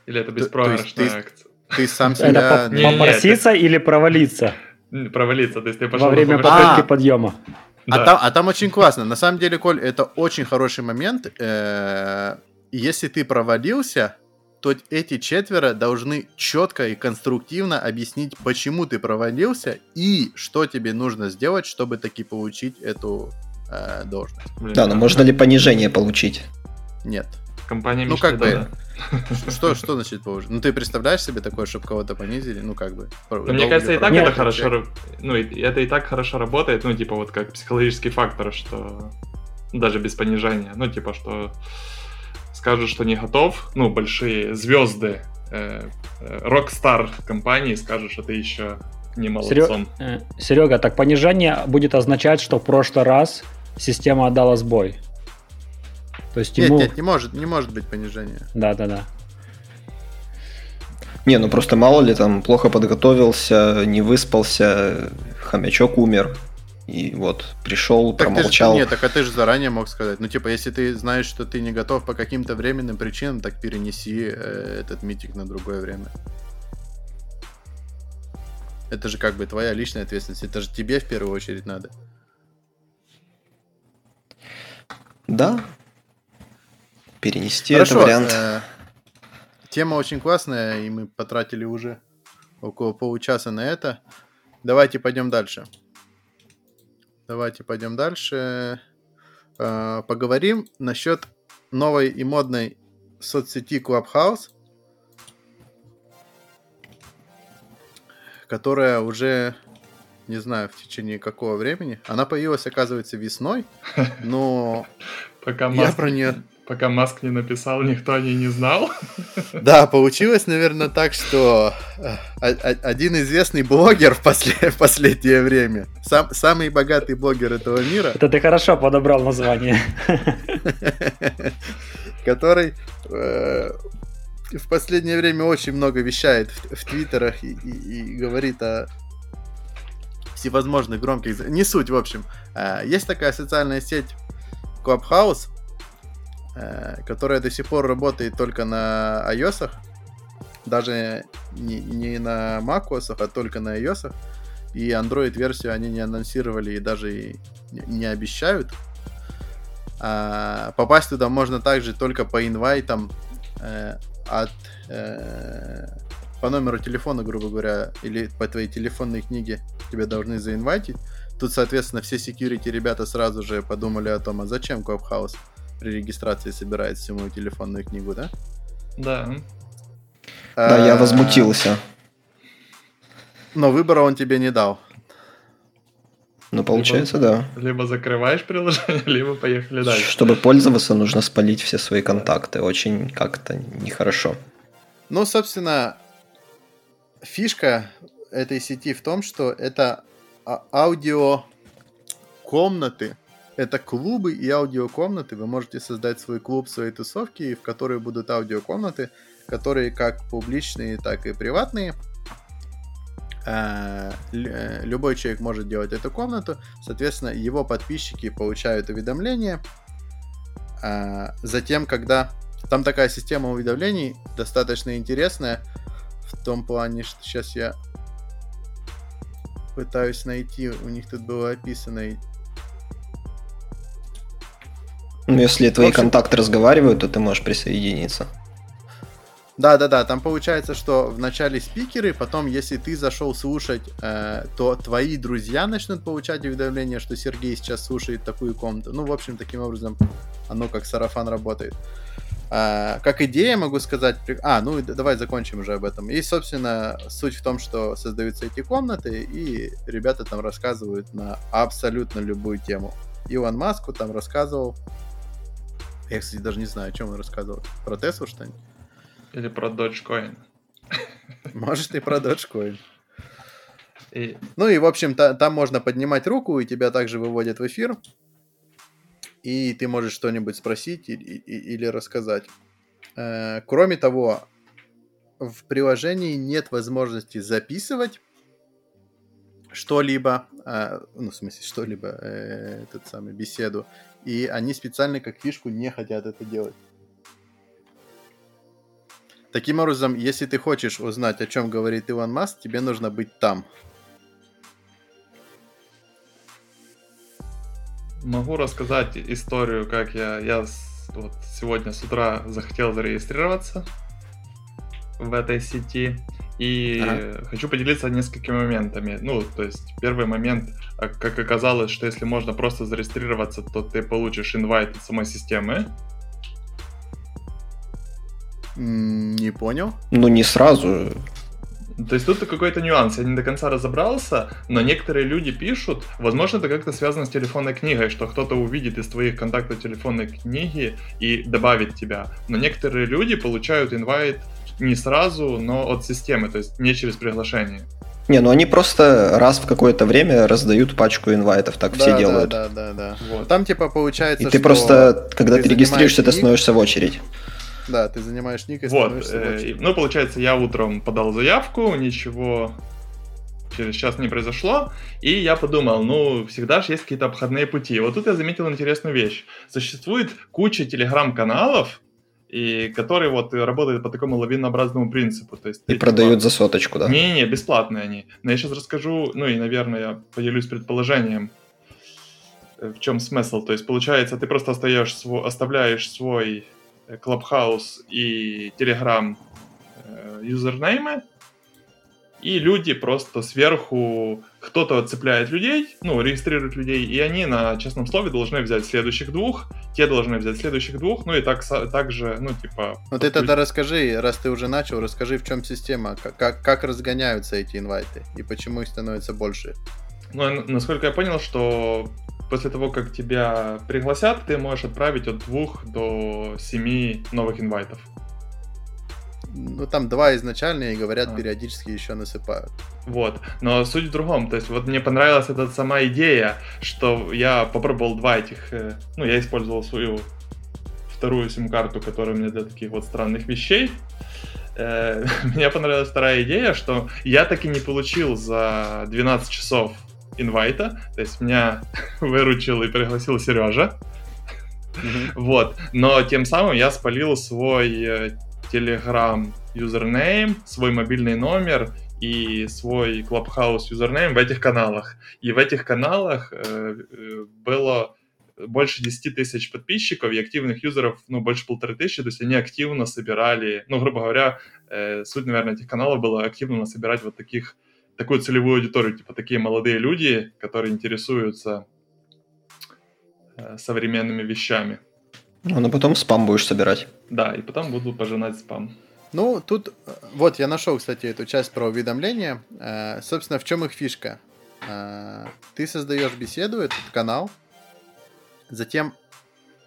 Или это беспроигрышная акция? Ты сам себя... Это попроситься или провалиться? Провалиться, то есть ты пошел... Во время попытки подъема. А, да. там, а там очень классно. На самом деле, Коль, это очень хороший момент. Э, если ты провалился, то эти четверо должны четко и конструктивно объяснить, почему ты провалился и что тебе нужно сделать, чтобы таки получить эту э, должность. Да, но можно ли понижение получить? Нет. Компания Ну, как бы, что, что значит повыше? Ну, ты представляешь себе такое, чтобы кого-то понизили? Ну, как бы. Ну, мне кажется, и так это хорошо, ну, это и так хорошо работает, ну, типа, вот как психологический фактор, что даже без понижения, ну, типа, что скажут, что не готов, ну, большие звезды, э, рок-стар компании скажут, что ты еще не молодцом. Серега, э, так понижение будет означать, что в прошлый раз система отдала сбой. То есть ему... Нет, нет, не может, не может быть понижения. Да, да, да. Не, ну просто мало ли там плохо подготовился, не выспался, хомячок умер. И вот пришел, так промолчал. Ты же, нет, так а ты же заранее мог сказать. Ну, типа, если ты знаешь, что ты не готов по каким-то временным причинам, так перенеси э, этот митинг на другое время. Это же как бы твоя личная ответственность. Это же тебе в первую очередь надо. Да, перенести Хорошо, этот вариант. Э, тема очень классная, и мы потратили уже около получаса на это. Давайте пойдем дальше. Давайте пойдем дальше. Э, поговорим насчет новой и модной соцсети Clubhouse, которая уже не знаю в течение какого времени. Она появилась, оказывается, весной, но Пока я про нее Пока Маск не написал, никто о ней не знал. Да, получилось, наверное, так, что э, один известный блогер в, послед... в последнее время, сам... самый богатый блогер этого мира... Это ты хорошо подобрал название. Который э, в последнее время очень много вещает в, в твиттерах и, и, и говорит о всевозможных громких... Не суть, в общем. Э, есть такая социальная сеть Clubhouse, Э, которая до сих пор работает только на iOS, даже не, не на macOS, а только на iOS. И Android-версию они не анонсировали и даже не обещают. А попасть туда можно также только по инвайтам э, от э, по номеру телефона, грубо говоря, или по твоей телефонной книге тебя должны заинвайтить. Тут, соответственно, все security ребята сразу же подумали о том, а зачем Clubhouse при регистрации собирает всю мою телефонную книгу, да? Да. Да, я возмутился. Но выбора он тебе не дал. Ну, получается, да. Либо закрываешь приложение, либо поехали дальше. Чтобы пользоваться, нужно спалить все свои контакты. Очень как-то нехорошо. Ну, собственно, фишка этой сети в том, что это а, аудио комнаты, это клубы и аудиокомнаты. Вы можете создать свой клуб, своей тусовки, в которой будут аудиокомнаты, которые как публичные, так и приватные. Э, э, любой человек может делать эту комнату. Соответственно, его подписчики получают уведомления. Э, затем, когда... Там такая система уведомлений достаточно интересная в том плане, что сейчас я пытаюсь найти, у них тут было описано. Ну, если твои общем... контакты разговаривают, то ты можешь присоединиться. Да, да, да. Там получается, что в начале спикеры, потом, если ты зашел слушать, э, то твои друзья начнут получать уведомления, что Сергей сейчас слушает такую комнату. Ну, в общем, таким образом, оно как сарафан работает. А, как идея могу сказать... А, ну давай закончим уже об этом. И, собственно, суть в том, что создаются эти комнаты, и ребята там рассказывают на абсолютно любую тему. Илон Маску там рассказывал... Я, кстати, даже не знаю, о чем он рассказывал. Про Теслу что-нибудь? Или про Dogecoin. Может, и про Dogecoin. И... Ну и, в общем, то там можно поднимать руку, и тебя также выводят в эфир и ты можешь что-нибудь спросить и, и, или рассказать. Э, кроме того, в приложении нет возможности записывать что-либо, э, ну, в смысле, что-либо, э, этот самый беседу, и они специально как фишку не хотят это делать. Таким образом, если ты хочешь узнать, о чем говорит Илон Маск, тебе нужно быть там. Могу рассказать историю, как я, я вот сегодня с утра захотел зарегистрироваться в этой сети. И ага. хочу поделиться несколькими моментами. Ну, то есть, первый момент, а, как оказалось, что если можно просто зарегистрироваться, то ты получишь инвайт от самой системы. Не понял. Ну, не сразу. То есть тут какой-то нюанс, я не до конца разобрался, но некоторые люди пишут, возможно, это как-то связано с телефонной книгой, что кто-то увидит из твоих контактов телефонной книги и добавит тебя. Но некоторые люди получают инвайт не сразу, но от системы, то есть не через приглашение. Не, ну они просто раз в какое-то время раздают пачку инвайтов, так да, все делают. Да, да, да, да. Вот. Там типа получается, И ты просто, когда ты, ты регистрируешься, ты становишься в очередь. Да, ты занимаешь ник и вот, э, Ну, получается, я утром подал заявку, ничего через час не произошло, и я подумал, ну, всегда же есть какие-то обходные пути. Вот тут я заметил интересную вещь. Существует куча телеграм-каналов, и которые вот работают по такому лавинообразному принципу. То есть, и типа продают за соточку, да? Не-не, бесплатные они. Но я сейчас расскажу, ну и, наверное, я поделюсь предположением, э, в чем смысл. То есть, получается, ты просто остаешь, оставляешь свой Clubhouse и Telegram э, юзернеймы, и люди просто сверху, кто-то отцепляет людей, ну, регистрирует людей, и они на честном слове должны взять следующих двух, те должны взять следующих двух, ну и так, так же, ну, типа... Ну ты тогда расскажи, раз ты уже начал, расскажи, в чем система, как, как разгоняются эти инвайты, и почему их становится больше. Ну, насколько я понял, что после того, как тебя пригласят, ты можешь отправить от двух до семи новых инвайтов. Ну, там два изначальные, и говорят, а. периодически еще насыпают. Вот. Но суть в другом. То есть, вот мне понравилась эта сама идея, что я попробовал два этих... Э, ну, я использовал свою вторую сим-карту, которая мне для таких вот странных вещей. Э, мне понравилась вторая идея, что я таки не получил за 12 часов invite а, то есть меня выручил и пригласил Сережа. Mm-hmm. Вот. Но тем самым я спалил свой э, Telegram username, свой мобильный номер и свой Clubhouse username в этих каналах. И в этих каналах э, э было больше 10 тысяч подписчиков и активных юзеров, ну, больше полторы тысячи, то есть они активно собирали, ну, грубо говоря, э, суть, наверное, этих каналов было активно собирать вот таких такую целевую аудиторию, типа такие молодые люди, которые интересуются э, современными вещами. Ну, но потом спам будешь собирать. Да, и потом буду пожинать спам. Ну, тут, э, вот, я нашел, кстати, эту часть про уведомления. Э, собственно, в чем их фишка? Э, ты создаешь беседу, этот канал, затем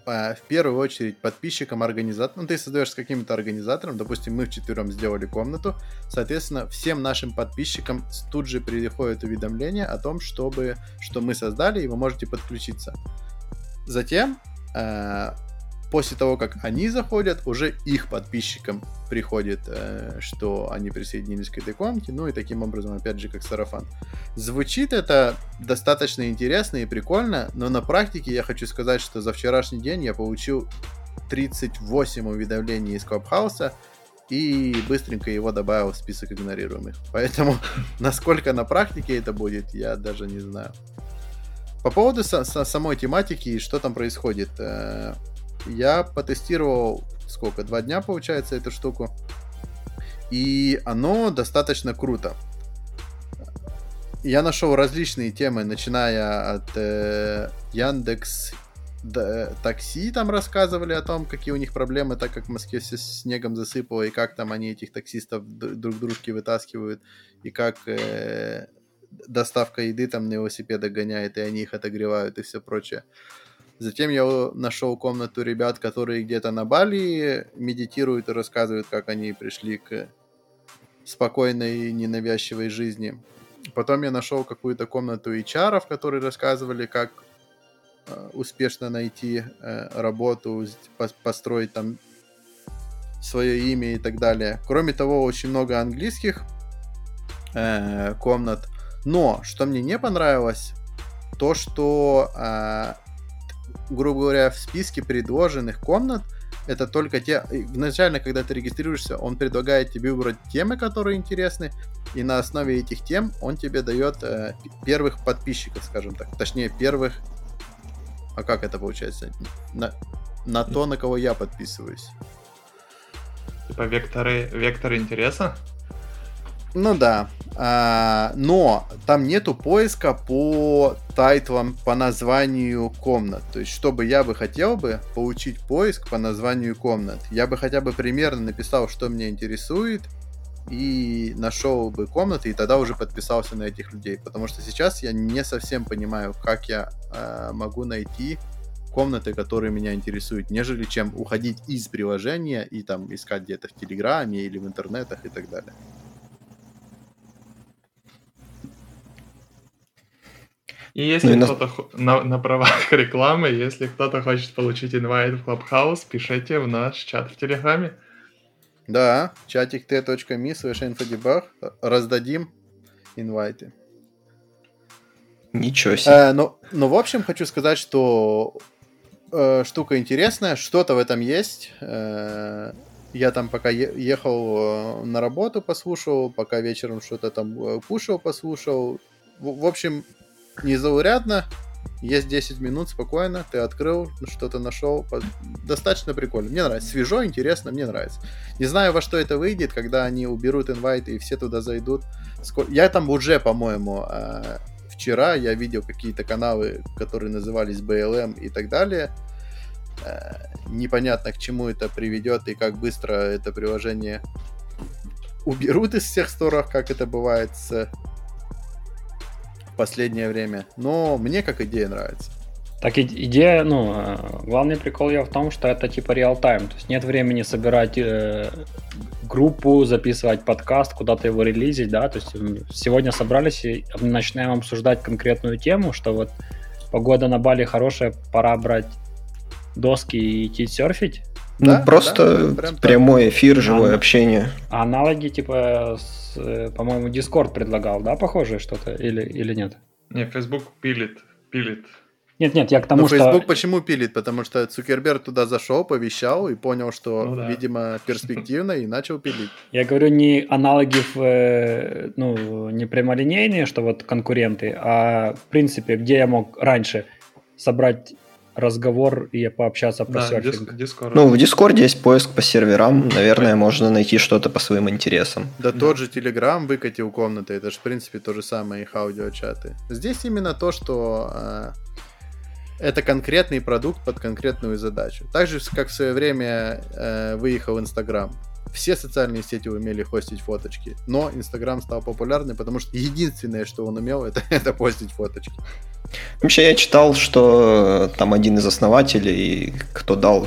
в первую очередь подписчикам организатора, ну ты создаешь с каким-то организатором, допустим, мы вчетвером сделали комнату, соответственно, всем нашим подписчикам тут же приходит уведомление о том, чтобы, что мы создали, и вы можете подключиться. Затем после того, как они заходят, уже их подписчикам приходит, э, что они присоединились к этой комнате, ну и таким образом, опять же, как сарафан. Звучит это достаточно интересно и прикольно, но на практике я хочу сказать, что за вчерашний день я получил 38 уведомлений из Клабхауса, и быстренько его добавил в список игнорируемых. Поэтому насколько на практике это будет, я даже не знаю. По поводу самой тематики и что там происходит. Я потестировал, сколько, два дня, получается, эту штуку. И оно достаточно круто. Я нашел различные темы, начиная от э, Яндекс да, такси там рассказывали о том, какие у них проблемы, так как в Москве все снегом засыпало, и как там они этих таксистов друг дружки вытаскивают, и как э, доставка еды там на велосипедах гоняет, и они их отогревают, и все прочее. Затем я нашел комнату ребят, которые где-то на Бали медитируют и рассказывают, как они пришли к спокойной и ненавязчивой жизни. Потом я нашел какую-то комнату HR, которые рассказывали, как э, успешно найти э, работу, по построить там свое имя и так далее. Кроме того, очень много английских э, комнат. Но что мне не понравилось, то что грубо говоря, в списке предложенных комнат это только те... Изначально, когда ты регистрируешься, он предлагает тебе выбрать темы, которые интересны, и на основе этих тем он тебе дает э, первых подписчиков, скажем так. Точнее, первых... А как это получается? На, на то, на кого я подписываюсь. Типа векторы, векторы интереса? Ну да. А, но там нету поиска по тайтлам, по названию комнат. То есть, чтобы я бы хотел бы получить поиск по названию комнат, я бы хотя бы примерно написал, что меня интересует, и нашел бы комнаты, и тогда уже подписался на этих людей. Потому что сейчас я не совсем понимаю, как я э, могу найти комнаты, которые меня интересуют, нежели чем уходить из приложения и там искать где-то в Телеграме или в интернетах и так далее. И если ну, кто-то на, на правах рекламы, если кто-то хочет получить инвайт в Clubhouse, пишите в наш чат в Телеграме. Да, чатик t.me слэш инфодебаг. Раздадим инвайты. Ничего себе. Э, ну, ну, в общем, хочу сказать, что э, штука интересная, что-то в этом есть. Э, я там пока ехал э, на работу, послушал, пока вечером что-то там э, кушал, послушал. В, в общем, незаурядно, есть 10 минут спокойно, ты открыл, что-то нашел. Достаточно прикольно. Мне нравится. Свежо, интересно, мне нравится. Не знаю, во что это выйдет, когда они уберут инвайты и все туда зайдут. Я там уже, по-моему, э, вчера я видел какие-то каналы, которые назывались BLM и так далее. Э, непонятно, к чему это приведет и как быстро это приложение уберут из всех сторов, как это бывает с последнее время. Но мне как идея нравится. Так идея, ну, э, главный прикол я в том, что это типа реал-тайм, то есть нет времени собирать э, группу, записывать подкаст, куда-то его релизить, да, то есть сегодня собрались и начинаем обсуждать конкретную тему, что вот погода на Бали хорошая, пора брать доски и идти серфить, ну, да, просто да, прям прямой эфир, живое а, общение. Аналоги, типа, с, э, по-моему, Discord предлагал, да, похожее что-то, или, или нет? Не, Facebook пилит, пилит. Нет, нет, я к тому, Но что... Facebook почему пилит? Потому что Цукерберг туда зашел, повещал и понял, что, ну, да. видимо, перспективно, и начал пилить. Я говорю не аналоги, в, э, ну, не прямолинейные, что вот конкуренты, а в принципе, где я мог раньше собрать разговор и пообщаться про Да, серфинг. дис- Discord. Ну, в Дискорде есть поиск по серверам. Наверное, можно найти что-то по своим интересам. Да, тот же Telegram выкатил комнаты, это же, в принципе, то же самое, их аудиочаты. Здесь именно то, что э, это конкретный продукт под конкретную задачу. Так же, как в свое время э, выехал Инстаграм. Все социальные сети умели хостить фоточки, но Инстаграм стал популярным, потому что единственное, что он умел, это, это постить фоточки. Вообще, я читал, что там один из основателей, кто дал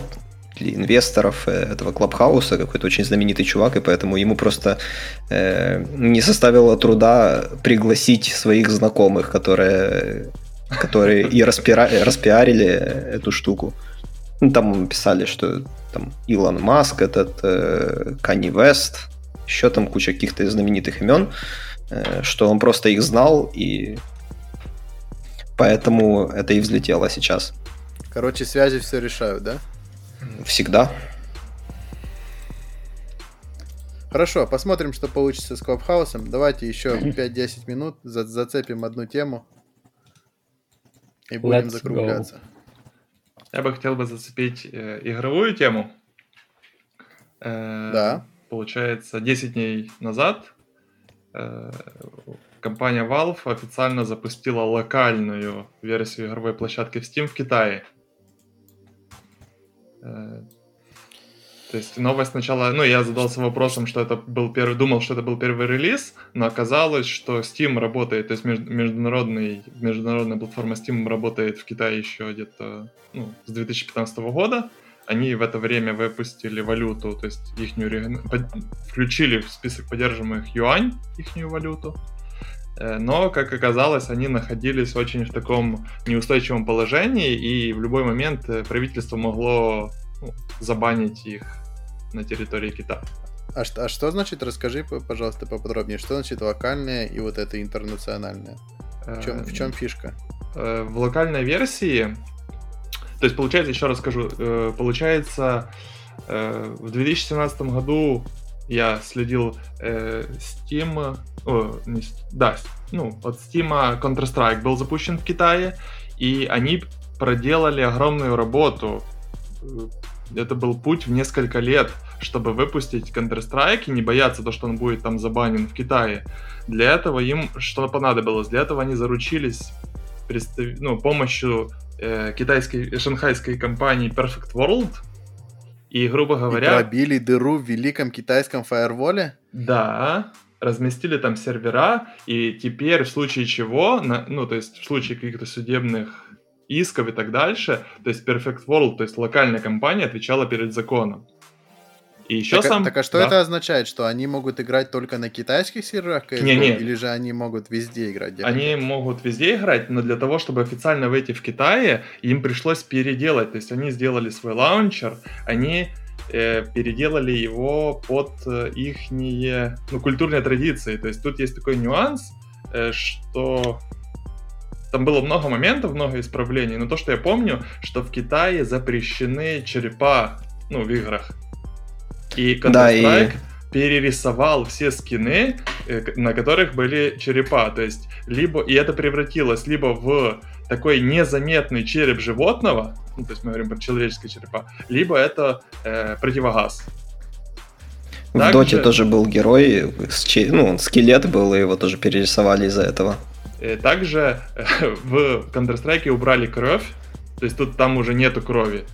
инвесторов э, этого клабхауса, какой-то очень знаменитый чувак, и поэтому ему просто э, не составило труда пригласить своих знакомых, которые, которые и распиарили эту штуку. Ну, там писали, что там Илон Маск, этот э, Канни Вест, еще там куча каких-то знаменитых имен, э, что он просто их знал, и поэтому это и взлетело сейчас. Короче, связи все решают, да? Всегда. Хорошо, посмотрим, что получится с Клабхаусом. Давайте еще 5-10 минут за- зацепим одну тему и будем Let's закругляться. Я бы хотел бы зацепить э, игровую тему. Э, Да. Получается, 10 дней назад э, компания Valve официально запустила локальную версию игровой площадки в Steam в Китае. То есть новость сначала, ну, я задался вопросом, что это был первый, думал, что это был первый релиз, но оказалось, что Steam работает, то есть меж- международный, международная платформа Steam работает в Китае еще где-то ну, с 2015 года. Они в это время выпустили валюту, то есть их включили в список поддерживаемых юань, их валюту. Э, Но, как оказалось, они находились очень в таком неустойчивом положении, и в любой момент э, правительство могло ну, забанить их на территории Китая. А, а что значит, расскажи, пожалуйста, поподробнее, что значит локальное и вот это интернациональное? В чем, в чем фишка? Э, В локальной версии, то есть получается, еще раз скажу, э, получается, э, в 2017 году я следил Steam, о, не да, ну, от Steam Counter-Strike был запущен в Китае, и они проделали огромную работу. Это был путь в несколько лет, чтобы выпустить Counter-Strike и не бояться то, что он будет там забанен в Китае. Для этого им что понадобилось? Для этого они заручились представ- ну, помощью э, китайской, шанхайской компании Perfect World. И, грубо И говоря, пробили дыру в великом китайском фаерволе? да, разместили там сервера, и теперь в случае чего, на- ну, то есть в случае каких-то судебных исков и так дальше, то есть Perfect World, то есть локальная компания отвечала перед законом. И еще так, а- сам... так а что да. это означает? Что они могут играть только на китайских серверах CSGO? Не-не. Или же они могут везде играть? где Они могут везде играть, но для того, чтобы официально выйти в Китае, им пришлось переделать. То есть они сделали свой лаунчер, они э, переделали его под э, ихние ну, культурные традиции. То есть тут есть такой нюанс, э, что там было много моментов, много исправлений, но то, что я помню, что в Китае запрещены черепа ну, в играх. И Да, и- Counter-Strike перерисовал все скины, э, на которых были черепа. То есть, либо, и это превратилось либо в такой незаметный череп животного, ну, то есть мы говорим про человеческие черепа, либо это э, противогаз. В Также- Доте тоже был герой, с че- ну, скелет был, и его тоже перерисовали из-за этого. Э, Также э, в Counter-Strike убрали кровь, то есть тут там уже нету крови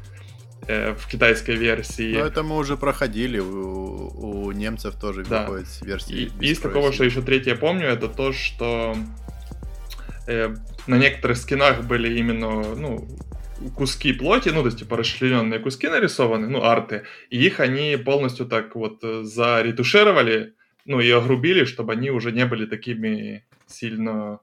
э, в китайской версии. Ну, это мы уже проходили. У, у немцев тоже Да. выходит с версии. И из такого, что еще третье помню, это то, что э, на некоторых скинах были именно, ну, куски плоти, ну, то есть, типа, расчлененные куски нарисованы, ну, арты, и их они полностью так вот заретушировали, ну, и огрубили, чтобы они уже не были такими сильно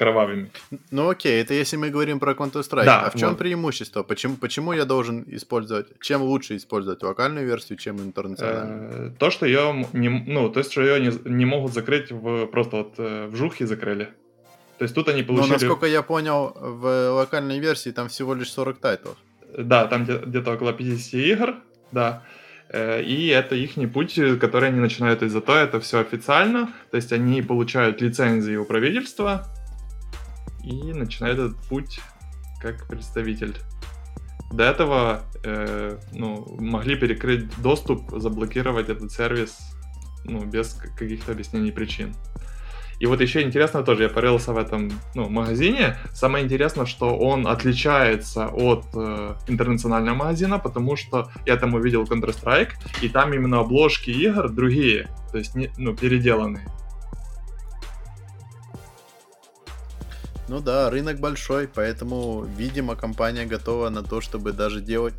кровавыми. Ну окей, это если мы говорим про Counter-Strike. Да, а в чем вот. преимущество? Почему, почему я должен использовать... Чем лучше использовать локальную версию, чем интернациональную? Э, То, что ее не, ну, то есть, что ее не, не могут закрыть в просто вот э, в жухе закрыли. То есть тут они Но получили... насколько я понял, в локальной версии там всего лишь 40 тайтлов. Да, там где- где-то около 50 игр, да. Э, И это их путь, который они начинают из-за того, это все официально. То есть они получают лицензии у правительства и начинают этот путь как представитель. до этого э, ну, могли перекрыть доступ, заблокировать этот сервис ну, без каких-то объяснений причин. И вот еще интересно тоже, я порылся в этом ну, магазине. Самое интересное, что он отличается от э, интернационального магазина, потому что я там увидел Counter-Strike, и там именно обложки игр другие, то есть не, ну, переделанные. Ну да, рынок большой, поэтому, видимо, компания готова на то, чтобы даже делать,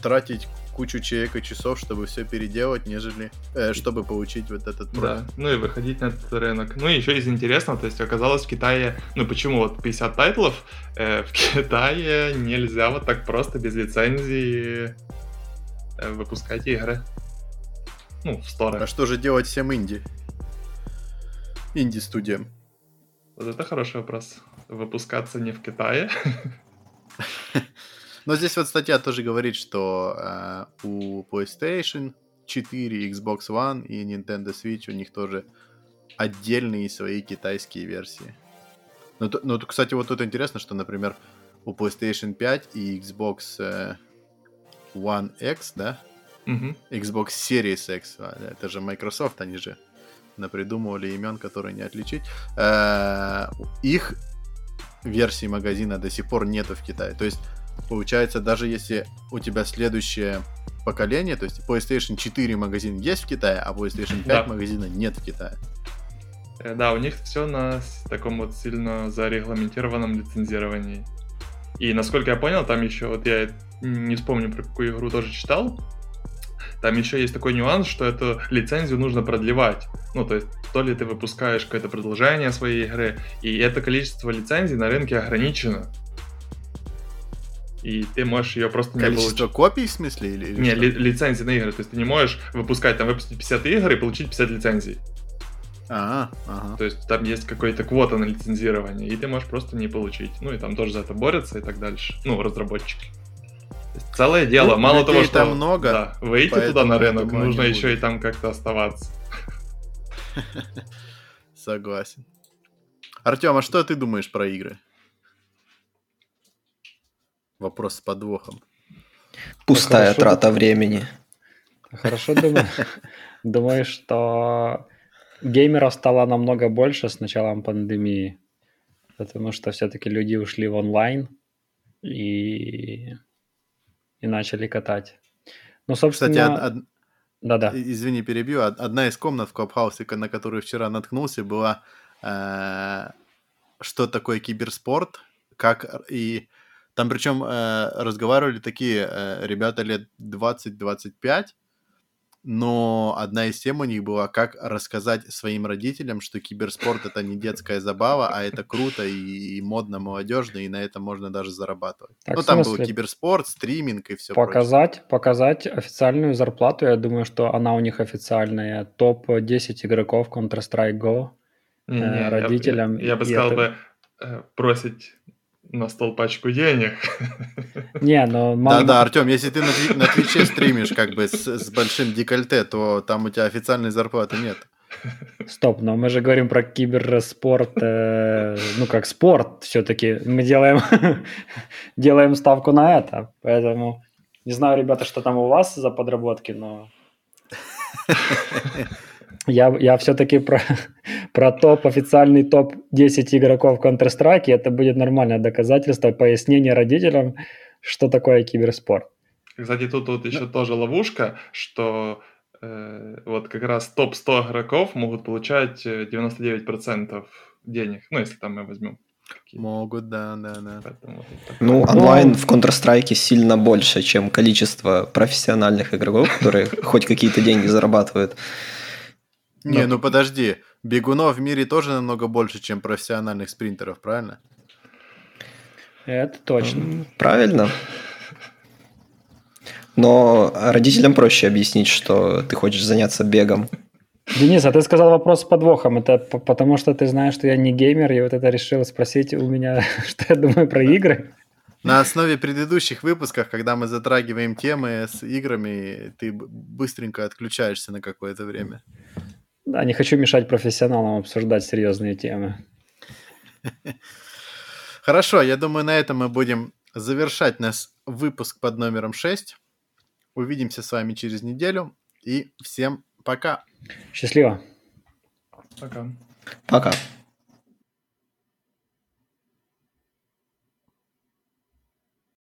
тратить кучу человека часов, чтобы все переделать, нежели э, чтобы получить вот этот проект. Да, ну и выходить на этот рынок. Ну и еще из интересного, то есть оказалось в Китае, ну почему вот 50 тайтлов, э, в Китае нельзя вот так просто без лицензии э, выпускать игры. Ну, в стороны. А что же делать всем инди? Инди-студиям? Вот это хороший вопрос. Выпускаться не в Китае. Но здесь вот статья тоже говорит, что э, у PlayStation 4, Xbox One и Nintendo Switch у них тоже отдельные свои китайские версии. Ну, то, ну кстати, вот тут интересно, что, например, у PlayStation 5 и Xbox э, One X, да? Угу. Xbox Series X, а, это же Microsoft, они же напридумывали имен, которые не отличить. Э, их версии магазина до сих пор нету в Китае. То есть Получается, даже если у тебя следующее поколение, то есть PlayStation 4 магазин есть в Китае, а PlayStation 5 да. магазина нет в Китае. Э, да, у них все на таком вот сильно зарегламентированном лицензировании. И насколько я понял, там еще, вот я не вспомню, про какую игру тоже читал, там еще есть такой нюанс, что эту лицензию нужно продлевать. Ну, то есть, то ли ты выпускаешь какое-то продолжение своей игры, и это количество лицензий на рынке ограничено и ты можешь ее просто не Количество получить. копий, в смысле? Или, или не, ли, лицензии на игры. То есть ты не можешь выпускать, там, выпустить 50 игр и получить 50 лицензий. Ага, ага. То есть там есть какой-то квота на лицензирование, и ты можешь просто не получить. Ну и там тоже за это борются и так дальше. Ну, разработчики. Целое дело. Ну, Мало того, что много, да, выйти туда на рынок, нужно еще будет. и там как-то оставаться. Согласен. Артем, а что ты думаешь про игры? Вопрос с подвохом. Пустая Хорошо трата думаю. времени. Хорошо думаю. Думаю, что геймеров стало намного больше с началом пандемии, потому что все-таки люди ушли в онлайн и, и начали катать. Ну, собственно... Кстати, од... Да-да. Извини, перебью. Одна из комнат в Клабхаусе, на которую вчера наткнулся, была э, что такое киберспорт, как и там причем э, разговаривали такие э, ребята лет 20-25, но одна из тем у них была, как рассказать своим родителям, что киберспорт это не детская забава, а это круто и, и модно, молодежно, и на этом можно даже зарабатывать. Так, ну, там был киберспорт, стриминг и все Показать, прочее. показать официальную зарплату, я думаю, что она у них официальная. Топ-10 игроков Counter-Strike Go не, не, родителям. Я, я бы сказал это... бы, э, просить на стол пачку денег. Не, но... Да-да, Артем, если ты на, на Твиче стримишь как бы с, с большим декольте, то там у тебя официальной зарплаты нет. Стоп, но мы же говорим про киберспорт, э, ну как спорт все-таки. Мы делаем, делаем ставку на это, поэтому не знаю, ребята, что там у вас за подработки, но я, я все-таки про, про топ, официальный топ-10 игроков Counter-Strike, это будет нормальное доказательство, пояснение родителям, что такое киберспорт. Кстати, тут вот еще ну, тоже ловушка, что э, вот как раз топ-100 игроков могут получать 99% э, денег, ну, если там мы возьмем Могут, да, да, да. Поэтому, ну, онлайн в Counter-Strike сильно больше, чем количество профессиональных игроков, которые хоть какие-то деньги зарабатывают. Не, ну подожди, бегунов в мире тоже намного больше, чем профессиональных спринтеров, правильно? Это точно. Правильно. Но родителям проще объяснить, что ты хочешь заняться бегом. Денис, а ты сказал вопрос с подвохом. Это потому, что ты знаешь, что я не геймер, и вот это решил спросить у меня, что я думаю про игры? На основе предыдущих выпусков, когда мы затрагиваем темы с играми, ты быстренько отключаешься на какое-то время. Да, не хочу мешать профессионалам обсуждать серьезные темы. Хорошо, я думаю, на этом мы будем завершать нас выпуск под номером 6. Увидимся с вами через неделю. И всем пока. Счастливо. Пока. Пока.